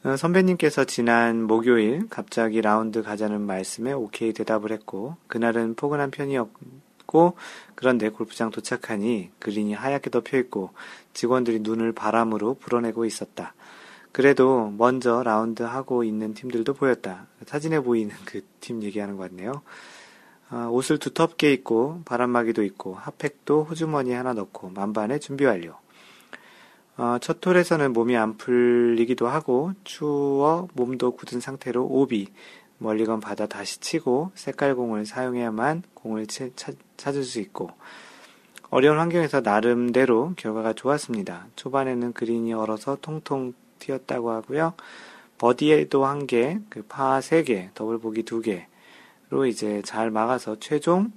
Speaker 1: 어, 선배님께서 지난 목요일 갑자기 라운드 가자는 말씀에 오케이 대답을 했고, 그날은 포근한 편이었 고, 그런데 골프장 도착하니 그린이 하얗게 덮여 있고, 직원들이 눈을 바람으로 불어내고 있었다. 그래도 먼저 라운드 하고 있는 팀들도 보였다. 사진에 보이는 그 팀 얘기하는 것 같네요. 아, 옷을 두텁게 입고 바람막이도 있고 핫팩도 호주머니 하나 넣고 만반의 준비 완료. 어, 첫 홀에서는 몸이 안 풀리기도 하고 추워 몸도 굳은 상태로 오비 멀리건 받아 다시 치고 색깔공을 사용해야만 공을 치, 차, 찾을 수 있고 어려운 환경에서 나름대로 결과가 좋았습니다. 초반에는 그린이 얼어서 통통 튀었다고 하고요. 버디도 한 개, 그 파 세 개, 더블 보기 두 개로 이제 잘 막아서 최종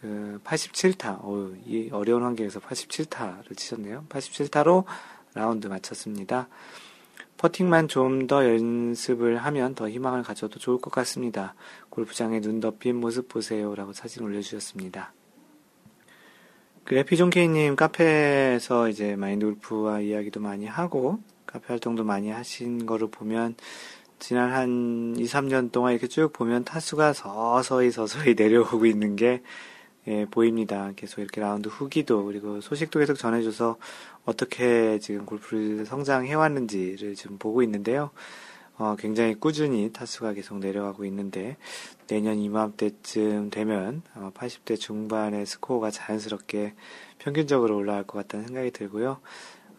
Speaker 1: 그 87타, 어우, 이 어려운 환경에서 87타를 치셨네요. 87타로 라운드 마쳤습니다. 퍼팅만 좀 더 연습을 하면 더 희망을 가져도 좋을 것 같습니다. 골프장에 눈 덮인 모습 보세요. 라고 사진 올려주셨습니다. 그 에피존케이님 카페에서 이제 마인드 골프와 이야기도 많이 하고 카페 활동도 많이 하신 거를 보면 지난 한 2, 3년 동안 이렇게 쭉 보면 타수가 서서히 서서히 내려오고 있는 게 예, 보입니다. 계속 이렇게 라운드 후기도 그리고 소식도 계속 전해줘서 어떻게 지금 골프를 성장해 왔는지를 지금 보고 있는데요. 어, 굉장히 꾸준히 타수가 계속 내려가고 있는데 내년 이맘때쯤 되면 어, 80대 중반의 스코어가 자연스럽게 평균적으로 올라갈 것 같다는 생각이 들고요.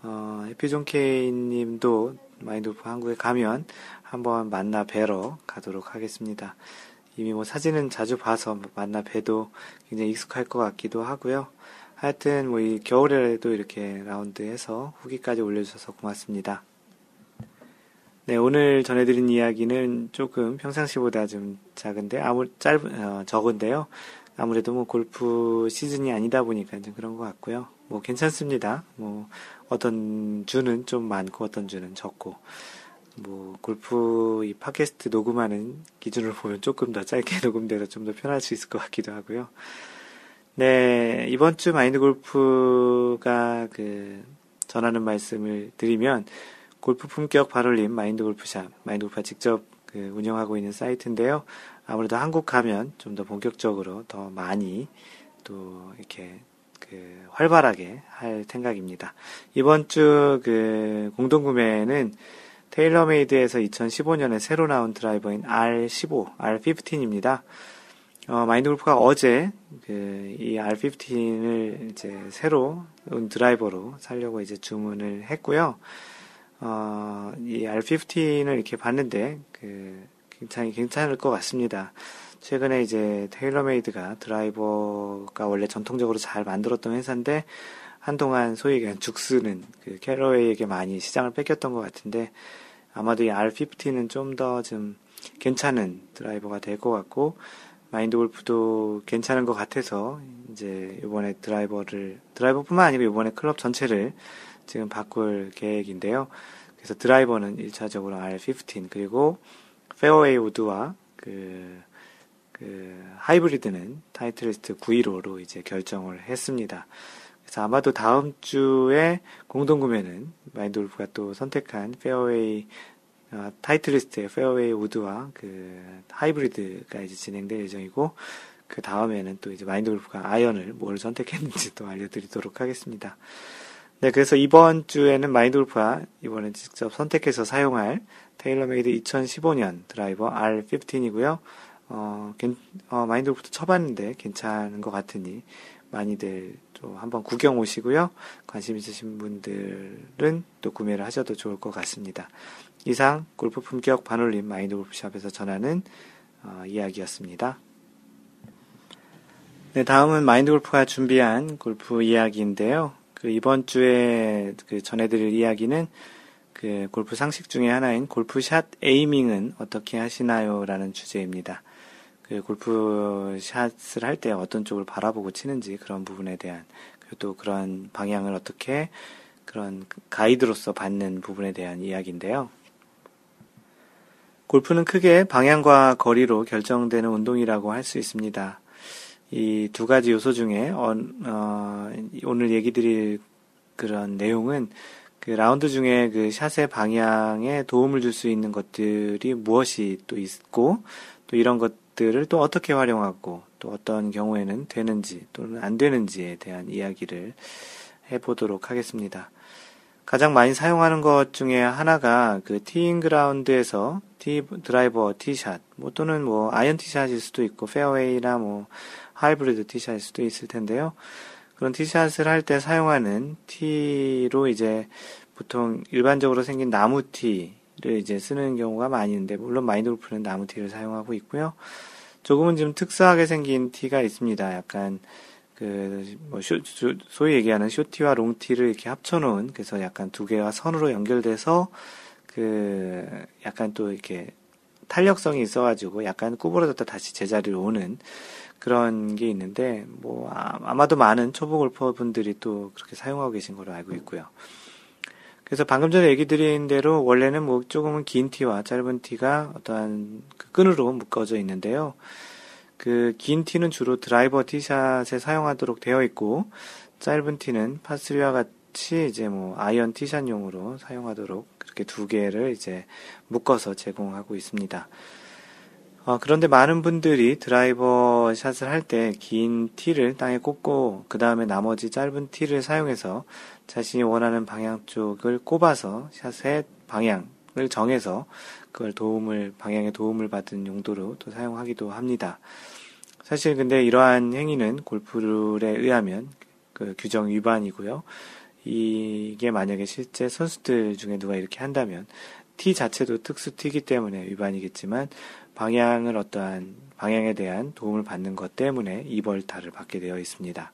Speaker 1: 어, 에피존 케이님도 마인드오프 한국에 가면 한번 만나 뵈러 가도록 하겠습니다. 이미 뭐 사진은 자주 봐서 만나 뵈도 굉장히 익숙할 것 같기도 하고요. 하여튼 뭐 이 겨울에도 이렇게 라운드해서 후기까지 올려주셔서 고맙습니다. 네, 오늘 전해드린 이야기는 조금 평상시보다 좀 작은데, 아무, 짧은, 어, 적은데요. 아무래도 뭐 골프 시즌이 아니다 보니까 좀 그런 것 같고요. 뭐 괜찮습니다. 뭐 어떤 주는 좀 많고 어떤 주는 적고. 뭐 골프 이 팟캐스트 녹음하는 기준으로 보면 조금 더 짧게 녹음돼서 좀 더 편할 수 있을 것 같기도 하고요. 네, 이번 주 마인드 골프가 그 전하는 말씀을 드리면 골프 품격 발올림 마인드 골프샵, 마인드 골프가 직접 그 운영하고 있는 사이트인데요. 아무래도 한국 가면 좀 더 본격적으로 더 많이 또 이렇게 그 활발하게 할 생각입니다. 이번 주 그 공동 구매는 TaylorMade에서 2015년에 새로 나온 드라이버인 R15, R15입니다. 어, 마인드 골프가 어제 그 이 R15을 이제 새로 온 드라이버로 살려고 이제 주문을 했고요. 어, 이 R15를 이렇게 봤는데 그 굉장히 괜찮을 것 같습니다. 최근에 이제 테일러메이드가 드라이버가 원래 전통적으로 잘 만들었던 회사인데 한동안 소위 얘기한 죽쓰는 그 캐러웨이에게 많이 시장을 뺏겼던 것 같은데 아마도 이 R50는 좀 더좀 좀 괜찮은 드라이버가 될 것 같고 마인드 골프도 괜찮은 것 같아서 이제 이번에 드라이버를 드라이버뿐만 아니고 이번에 클럽 전체를 지금 바꿀 계획인데요. 그래서 드라이버는 1차적으로 R15 그리고 페어웨이 우드와 그, 그 하이브리드는 Titleist 915로 이제 결정을 했습니다. 그래서 아마도 다음 주에 공동 구매는 마인드 골프가 또 선택한 페어웨이 어, Titleist의 페어웨이 우드와 그 하이브리드가 이제 진행될 예정이고 그 다음에는 또 이제 마인드 골프가 아이언을 뭘 선택했는지 또 알려드리도록 하겠습니다. 네, 그래서 이번 주에는 마인드 골프가 이번에 직접 선택해서 사용할 TaylorMade 2015년 드라이버 R15이고요. 어, 어, 마인드 골프도 쳐봤는데 괜찮은 것 같으니 많이들 또 한번 구경 오시고요. 관심 있으신 분들은 또 구매를 하셔도 좋을 것 같습니다. 이상 골프 품격 반올림 마인드 골프샵에서 전하는 어, 이야기였습니다. 네, 다음은 마인드 골프가 준비한 골프 이야기인데요. 그 이번 주에 그 전해드릴 이야기는 그 골프 상식 중에 하나인 골프샷 에이밍은 어떻게 하시나요? 라는 주제입니다. 그 골프 샷을 할 때 어떤 쪽을 바라보고 치는지 그런 부분에 대한 그리고 또 그런 방향을 어떻게 그런 가이드로서 받는 부분에 대한 이야기인데요. 골프는 크게 방향과 거리로 결정되는 운동이라고 할 수 있습니다. 이 두 가지 요소 중에 어, 어, 오늘 얘기 드릴 그런 내용은 그 라운드 중에 그 샷의 방향에 도움을 줄 수 있는 것들이 무엇이 또 있고 또 이런 것 것들을 또 어떻게 활용하고 또 어떤 경우에는 되는지 또는 안 되는지에 대한 이야기를 해보도록 하겠습니다. 가장 많이 사용하는 것 중에 하나가 그 티잉 그라운드에서 티 드라이버 티샷 뭐 또는 뭐 아이언 티샷일 수도 있고 페어웨이나 뭐 하이브리드 티샷일 수도 있을 텐데요. 그런 티샷을 할 때 사용하는 티로 이제 보통 일반적으로 생긴 나무 티를 이제 쓰는 경우가 많이 있는데 물론 마인드 골프는 나무 티를 사용하고 있고요. 조금은 좀 특수하게 생긴 티가 있습니다. 약간 그, 뭐, 쇼, 소위 얘기하는 쇼티와 롱티를 이렇게 합쳐놓은, 그래서 약간 두 개와 선으로 연결돼서, 그, 약간 또 이렇게 탄력성이 있어가지고, 약간 구부러졌다 다시 제자리로 오는 그런 게 있는데, 뭐, 아, 마도 많은 초보 골퍼 분들이 또 그렇게 사용하고 계신 걸로 알고 있고요. 그래서 방금 전에 얘기 드린 대로 원래는 뭐 조금은 긴 티와 짧은 티가 어떠한 그 끈으로 묶어져 있는데요. 그 긴 티는 주로 드라이버 티샷에 사용하도록 되어 있고 짧은 티는 파스리와 같이 이제 뭐 아이언 티샷용으로 사용하도록 그렇게 두 개를 이제 묶어서 제공하고 있습니다. 어, 그런데 많은 분들이 드라이버 샷을 할 때 긴 티를 땅에 꽂고 그 다음에 나머지 짧은 티를 사용해서 자신이 원하는 방향 쪽을 꼽아서 샷의 방향 을 정해서 그걸 도움을, 방향에 도움을 받은 용도로 또 사용하기도 합니다. 사실 근데 이러한 행위는 골프룰에 의하면 그 규정 위반이고요. 이게 만약에 실제 선수들 중에 누가 이렇게 한다면 티 자체도 특수 티기 때문에 위반이겠지만 방향을 어떠한 방향에 대한 도움을 받는 것 때문에 이벌타를 받게 되어 있습니다.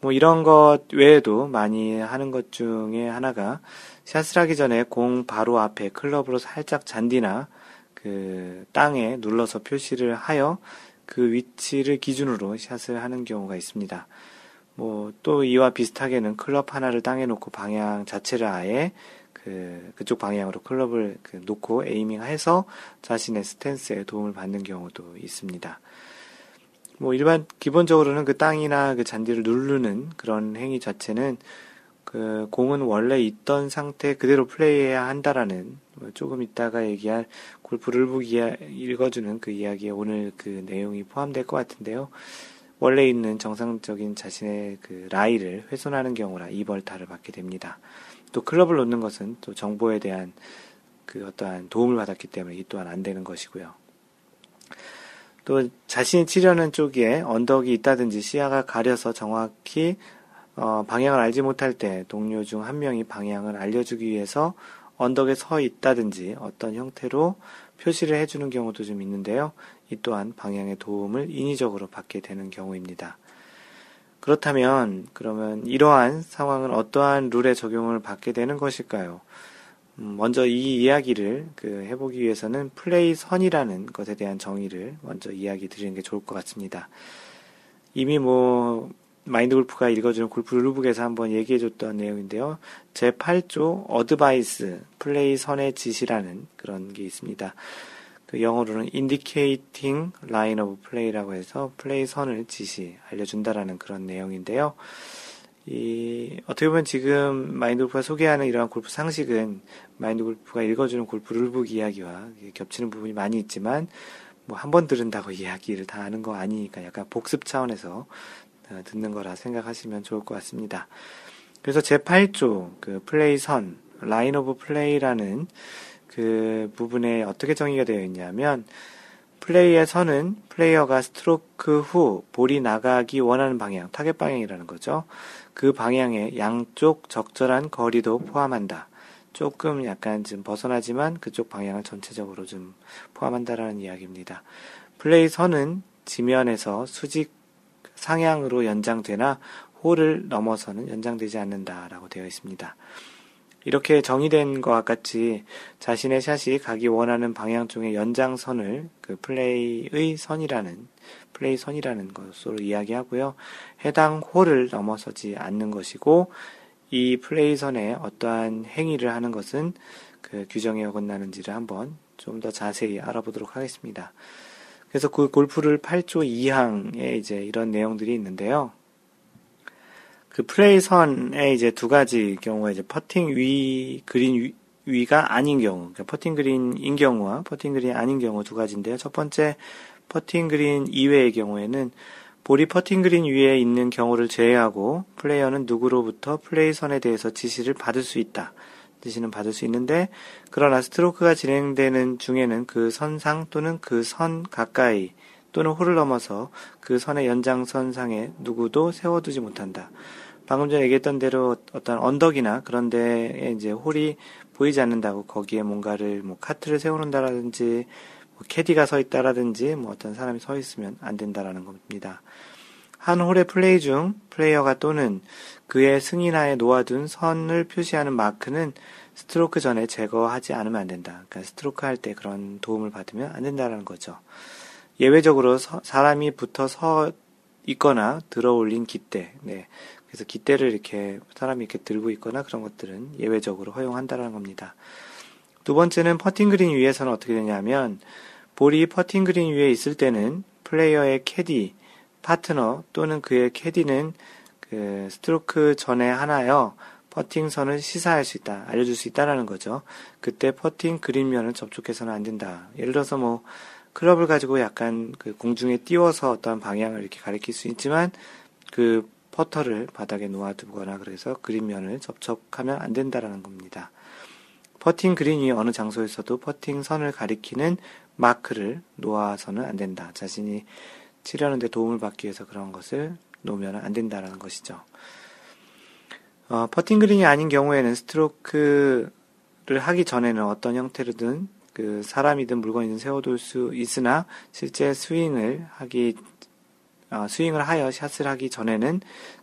Speaker 1: 뭐 이런 것 외에도 많이 하는 것 중에 하나가 샷을 하기 전에 공 바로 앞에 클럽으로 살짝 잔디나 그 땅에 눌러서 표시를 하여 그 위치를 기준으로 샷을 하는 경우가 있습니다. 뭐 또 이와 비슷하게는 클럽 하나를 땅에 놓고 방향 자체를 아예 그 그쪽 방향으로 클럽을 그 놓고 에이밍해서 자신의 스탠스에 도움을 받는 경우도 있습니다. 뭐 일반 기본적으로는 그 땅이나 그 잔디를 누르는 그런 행위 자체는 그 공은 원래 있던 상태 그대로 플레이해야 한다라는 뭐 조금 있다가 얘기할 골프 룰북 이야, 읽어주는 그 이야기에 오늘 그 내용이 포함될 것 같은데요. 원래 있는 정상적인 자신의 그 라이를 훼손하는 경우라 이벌타를 받게 됩니다. 또 클럽을 놓는 것은 또 정보에 대한 그 어떠한 도움을 받았기 때문에 이 또한 안 되는 것이고요. 또 자신이 치려는 쪽에 언덕이 있다든지 시야가 가려서 정확히 어, 방향을 알지 못할 때 동료 중 한 명이 방향을 알려주기 위해서 언덕에 서 있다든지 어떤 형태로 표시를 해주는 경우도 좀 있는데요. 이 또한 방향의 도움을 인위적으로 받게 되는 경우입니다. 그렇다면 그러면 이러한 상황은 어떠한 룰의 적용을 받게 되는 것일까요? 음, 먼저 이 이야기를 그 해보기 위해서는 플레이 선이라는 것에 대한 정의를 먼저 이야기 드리는 게 좋을 것 같습니다. 이미 뭐 마인드 골프가 읽어주는 골프 룰북에서 한번 얘기해줬던 내용인데요. 제8조 어드바이스 플레이 선의 지시라는 그런 게 있습니다. 그 영어로는 indicating line of play라고 해서 플레이 선을 지시 알려준다라는 그런 내용인데요. 이, 어떻게 보면 지금 마인드 골프가 소개하는 이러한 골프 상식은 마인드 골프가 읽어주는 골프 룰북 이야기와 겹치는 부분이 많이 있지만, 뭐 한 번 들은다고 이야기를 다 하는 거 아니니까 약간 복습 차원에서 어, 듣는 거라 생각하시면 좋을 것 같습니다. 그래서 제8조, 그 플레이 선, line of play라는 그 부분에 어떻게 정의가 되어 있냐면 플레이의 선은 플레이어가 스트로크 후 볼이 나가기 원하는 방향, 타겟 방향이라는 거죠. 그 방향의 양쪽 적절한 거리도 포함한다. 조금 약간 좀 벗어나지만 그쪽 방향을 전체적으로 좀 포함한다라는 이야기입니다. 플레이 선은 지면에서 수직 상향으로 연장되나 홀을 넘어서는 연장되지 않는다라고 되어 있습니다. 이렇게 정의된 것과 같이 자신의 샷이 가기 원하는 방향 중의 연장선을 그 플레이의 선이라는 플레이 선이라는 것으로 이야기하고요. 해당 홀을 넘어서지 않는 것이고 이 플레이 선에 어떠한 행위를 하는 것은 그 규정에 어긋나는지를 한번 좀 더 자세히 알아보도록 하겠습니다. 그래서 그 골프 룰 8조 2항에 이제 이런 내용들이 있는데요. 그 플레이 선에 이제 두 가지 경우가 이제 퍼팅 위, 그린 위, 가 아닌 경우, 그러니까 퍼팅 그린인 경우와 퍼팅 그린 아닌 경우 두 가지인데요. 첫 번째, 퍼팅 그린 이외의 경우에는 볼이 퍼팅 그린 위에 있는 경우를 제외하고 플레이어는 누구로부터 플레이 선에 대해서 지시를 받을 수 있다. 지시는 받을 수 있는데, 그러나 스트로크가 진행되는 중에는 그 선상 또는 그 선 가까이 또는 홀을 넘어서 그 선의 연장선상에 누구도 세워두지 못한다. 방금 전에 얘기했던 대로 어떤 언덕이나 그런 데에 이제 홀이 보이지 않는다고 거기에 뭔가를 뭐 카트를 세워놓는다라든지 뭐 캐디가 서 있다라든지 뭐 어떤 사람이 서 있으면 안 된다라는 겁니다. 한 홀의 플레이 중 플레이어가 또는 그의 승인하에 놓아둔 선을 표시하는 마크는 스트로크 전에 제거하지 않으면 안 된다. 그러니까 스트로크 할 때 그런 도움을 받으면 안 된다라는 거죠. 예외적으로 서, 사람이 붙어 서 있거나 들어 올린 깃대, 네. 그래서 깃대를 이렇게 사람이 이렇게 들고 있거나 그런 것들은 예외적으로 허용한다라는 겁니다. 두 번째는 퍼팅 그린 위에서는 어떻게 되냐면 볼이 퍼팅 그린 위에 있을 때는 플레이어의 캐디, 파트너 또는 그의 캐디는 그 스트로크 전에 한하여 퍼팅 선을 시사할 수 있다, 알려줄 수 있다라는 거죠. 그때 퍼팅 그린면을 접촉해서는 안 된다. 예를 들어서 뭐 클럽을 가지고 약간 그 공중에 띄워서 어떤 방향을 이렇게 가리킬 수 있지만 그 퍼터를 바닥에 놓아두거나 그래서 그린면을 접촉하면 안 된다라는 겁니다. 퍼팅 그린의 어느 장소에서도 퍼팅 선을 가리키는 마크를 놓아서는 안 된다. 자신이 치려는데 도움을 받기 위해서 그런 것을 놓으면 안 된다라는 것이죠. 어, 퍼팅 그린이 아닌 경우에는 스트로크를 하기 전에는 어떤 형태로든 그 사람이든 물건이든 세워둘 수 있으나 실제 스윙을 하기 어, 스윙을 하여 샷을 하기 전에는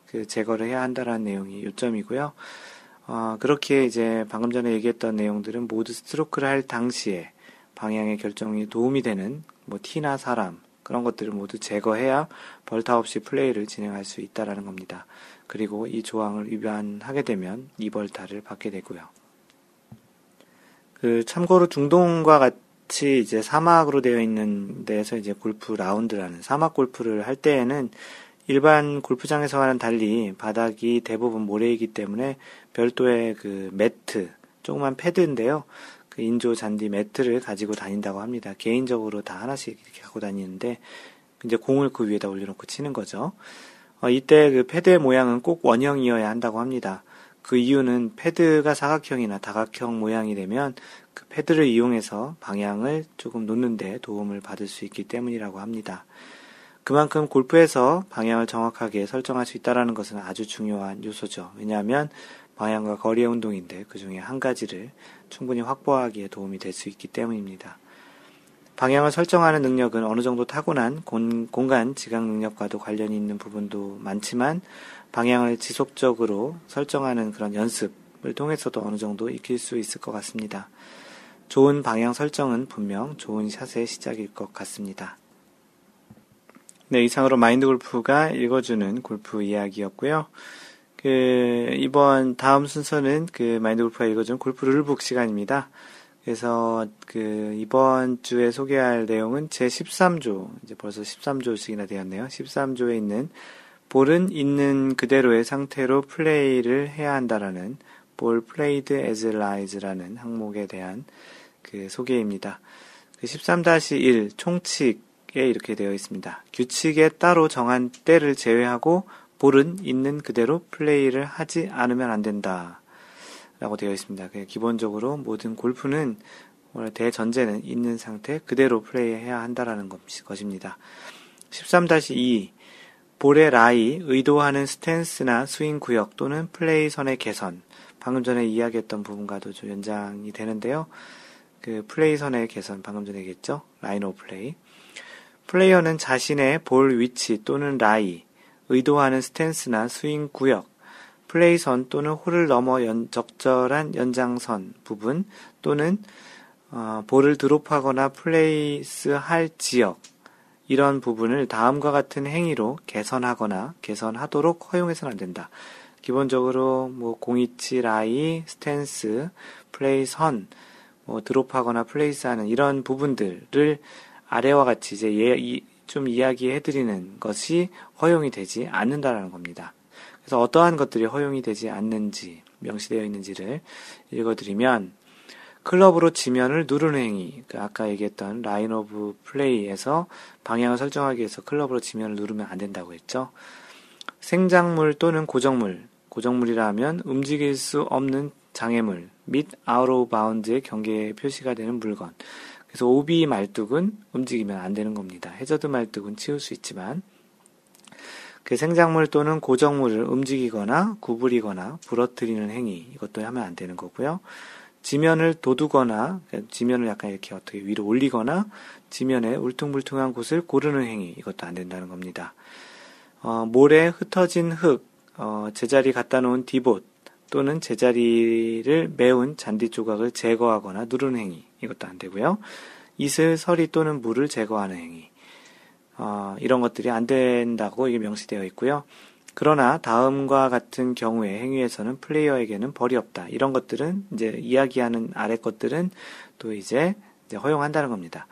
Speaker 1: 그 제거를 해야 한다라는 내용이 요점이고요. 어, 그렇게 이제 방금 전에 얘기했던 내용들은 모두 스트로크를 할 당시에 방향의 결정이 도움이 되는 뭐 티나 사람 그런 것들을 모두 제거해야 벌타 없이 플레이를 진행할 수 있다라는 겁니다. 그리고 이 조항을 위반하게 되면 이 벌타를 받게 되고요. 그 참고로 중동과 같 같이 이제 사막으로 되어 있는 데에서 이제 골프 라운드라는 사막 골프를 할 때에는 일반 골프장에서와는 달리 바닥이 대부분 모래이기 때문에 별도의 그 매트, 조그만 패드인데요. 그 인조 잔디 매트를 가지고 다닌다고 합니다. 개인적으로 다 하나씩 이렇게 갖고 다니는데 이제 공을 그 위에다 올려놓고 치는 거죠. 어, 이때 그 패드의 모양은 꼭 원형이어야 한다고 합니다. 그 이유는 패드가 사각형이나 다각형 모양이 되면 그 패드를 이용해서 방향을 조금 놓는데 도움을 받을 수 있기 때문이라고 합니다. 그만큼 골프에서 방향을 정확하게 설정할 수 있다는 것은 아주 중요한 요소죠. 왜냐하면 방향과 거리의 운동인데 그 중에 한 가지를 충분히 확보하기에 도움이 될 수 있기 때문입니다. 방향을 설정하는 능력은 어느 정도 타고난 공, 간 지각 능력과도 관련이 있는 부분도 많지만 방향을 지속적으로 설정하는 그런 연습을 통해서도 어느 정도 익힐 수 있을 것 같습니다. 좋은 방향 설정은 분명 좋은 샷의 시작일 것 같습니다. 네, 이상으로 마인드 골프가 읽어주는 골프 이야기였고요. 그, 이번 다음 순서는 그 마인드 골프가 읽어주는 골프 룰북 시간입니다. 그래서 그 이번 주에 소개할 내용은 제 13조, 이제 벌써 13조씩이나 되었네요. 13조에 있는 볼은 있는 그대로의 상태로 플레이를 해야 한다라는 볼 플레이드 as lies라는 항목에 대한 그 소개입니다. 그 13-1 총칙에 이렇게 되어 있습니다. 규칙에 따로 정한 때를 제외하고 볼은 있는 그대로 플레이를 하지 않으면 안 된다. 라고 되어 있습니다. 기본적으로 모든 골프는 원래 대전제는 있는 상태 그대로 플레이해야 한다라는 것입니다. 13-2 볼의 라이, 의도하는 스탠스나 스윙 구역 또는 플레이 선의 개선. 방금 전에 이야기했던 부분과도 좀 연장이 되는데요. 그 플레이 선의 개선 방금 전에 얘기했죠. line of play. 플레이어는 자신의 볼 위치 또는 라이, 의도하는 스탠스나 스윙 구역, 플레이선 또는 홀을 넘어 연, 적절한 연장선 부분 또는 어, 볼을 드롭하거나 place 할 지역 이런 부분을 다음과 같은 행위로 개선하거나 개선하도록 허용해서는 안 된다. 기본적으로 뭐 공 위치 라이, 스탠스, 플레이선, 뭐 드롭하거나 place하는 이런 부분들을 아래와 같이 이제 예, 이, 좀 이야기해드리는 것이 허용이 되지 않는다라는 겁니다. 그래서 어떠한 것들이 허용이 되지 않는지 명시되어 있는지를 읽어드리면 클럽으로 지면을 누르는 행위, 그 아까 얘기했던 line of play에서 방향을 설정하기 위해서 클럽으로 지면을 누르면 안 된다고 했죠. 생작물 또는 고정물, 고정물이라면 움직일 수 없는 장애물 및 of bound의 경계에 표시가 되는 물건. 그래서 오비 말뚝은 움직이면 안 되는 겁니다. 해저드 말뚝은 치울 수 있지만 그 생작물 또는 고정물을 움직이거나 구부리거나 부러뜨리는 행위 이것도 하면 안 되는 거고요. 지면을 도두거나 지면을 약간 이렇게 어떻게 위로 올리거나 지면에 울퉁불퉁한 곳을 고르는 행위 이것도 안 된다는 겁니다. 어, 모래 흩어진 흙, 어, 제자리 갖다 놓은 디봇 또는 제자리를 메운 잔디 조각을 제거하거나 누르는 행위 이것도 안 되고요. 이슬, 서리 또는 물을 제거하는 행위 어, 이런 것들이 안 된다고 이게 명시되어 있고요. 그러나 다음과 같은 경우의 행위에서는 플레이어에게는 벌이 없다. 이런 것들은 이제 이야기하는 아래 것들은 또 이제, 이제 허용한다는 겁니다.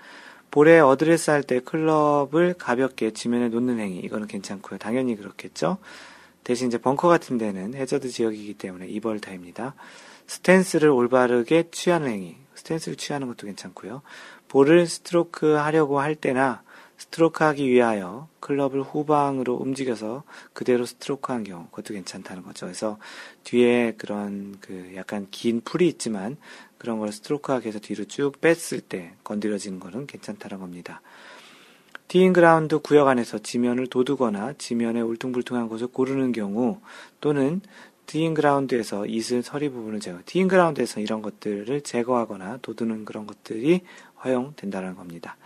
Speaker 1: 볼에 어드레스 할 때 클럽을 가볍게 지면에 놓는 행위 이거는 괜찮고요. 당연히 그렇겠죠. 대신 이제 벙커 같은 데는 해저드 지역이기 때문에 이벌타입니다. 스탠스를 올바르게 취하는 행위, 스탠스를 취하는 것도 괜찮고요. 볼을 스트로크 하려고 할 때나 스트로크 하기 위하여 클럽을 후방으로 움직여서 그대로 스트로크 한 경우, 그것도 괜찮다는 거죠. 그래서 뒤에 그런 그 약간 긴 풀이 있지만 그런 걸 스트로크 하기 위해서 뒤로 쭉 뺐을 때 건드려지는 거는 괜찮다는 겁니다. 티잉 그라운드 구역 안에서 지면을 도두거나 지면에 울퉁불퉁한 곳을 고르는 경우 또는 티잉 그라운드에서 이슬 서리 부분을 제거, 티잉 그라운드에서 이런 것들을 제거하거나 도두는 그런 것들이 허용된다는 겁니다.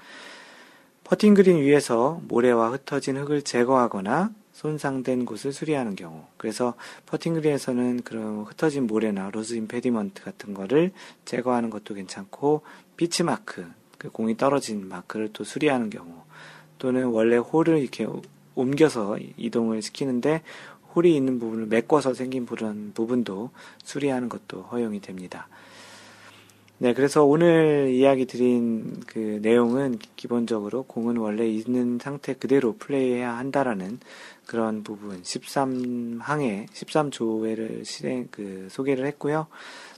Speaker 1: 퍼팅 그린 위에서 모래와 흩어진 흙을 제거하거나 손상된 곳을 수리하는 경우. 그래서 퍼팅 그린에서는 그런 흩어진 모래나 loose impediment 같은 거를 제거하는 것도 괜찮고 pitch mark, 그 공이 떨어진 마크를 또 수리하는 경우. 또는 원래 홀을 이렇게 옮겨서 이동을 시키는데 홀이 있는 부분을 메꿔서 생긴 그런 부분도 수리하는 것도 허용이 됩니다. 네, 그래서 오늘 이야기 드린 그 내용은 기본적으로 공은 원래 있는 상태 그대로 플레이해야 한다라는 그런 부분 13항에 13조회를 실행 그 소개를 했고요.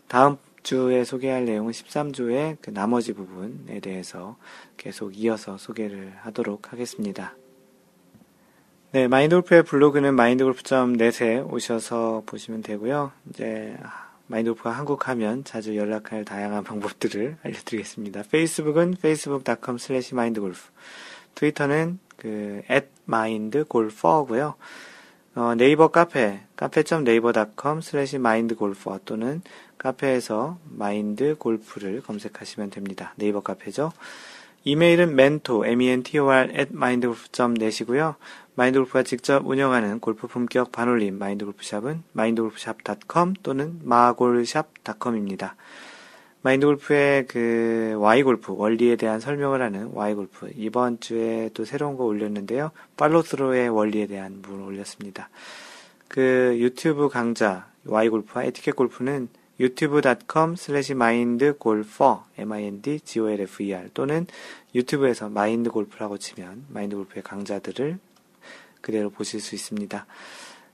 Speaker 1: 다음 주에 소개할 내용은 13조의 그 나머지 부분에 대해서 계속 이어서 소개를 하도록 하겠습니다. 네, 마인드골프의 블로그는 마인드골프.net에 오셔서 보시면 되고요. 이제 마인드골프가 한국 하면 자주 연락할 다양한 방법들을 알려드리겠습니다. 페이스북은 facebook.com slash mindgolf 트위터는 그 at mindgolfer고요. 어, 네이버 카페 카페.naver.com slash mindgolfer 또는 카페에서 마인드 골프를 검색하시면 됩니다. 네이버 카페죠. 이메일은 mentor, m-e-n-t-o-r, at mindgolf.net이고요. 마인드골프가 직접 운영하는 골프 품격 반올림 마인드골프샵은 마인드골프샵.com 또는 마골샵.com입니다. 마인드골프의 그 Y골프 원리에 대한 설명을 하는 Y골프 이번 주에 또 새로운 거 올렸는데요. 팔로스로의 원리에 대한 부분을 올렸습니다. 그 유튜브 강좌 Y골프와 에티켓 골프는 유튜브.com 슬래시 마인드골퍼 m-i-n-d-g-o-l-f-e-r 또는 유튜브에서 마인드골프라고 치면 마인드골프의 강좌들을 그대로 보실 수 있습니다.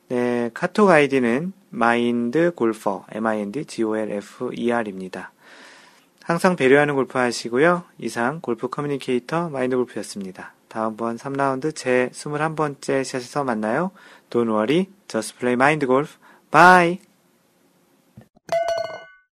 Speaker 1: 네, 카톡 아이디는 마인드골퍼 m-i-n-d-g-o-l-f-e-r입니다. 항상 배려하는 골프 하시고요. 이상 골프 communicator 마인드골프였습니다. 다음번 3라운드 제 21번째 샷에서 만나요. Don't worry, just play mind golf. Bye! you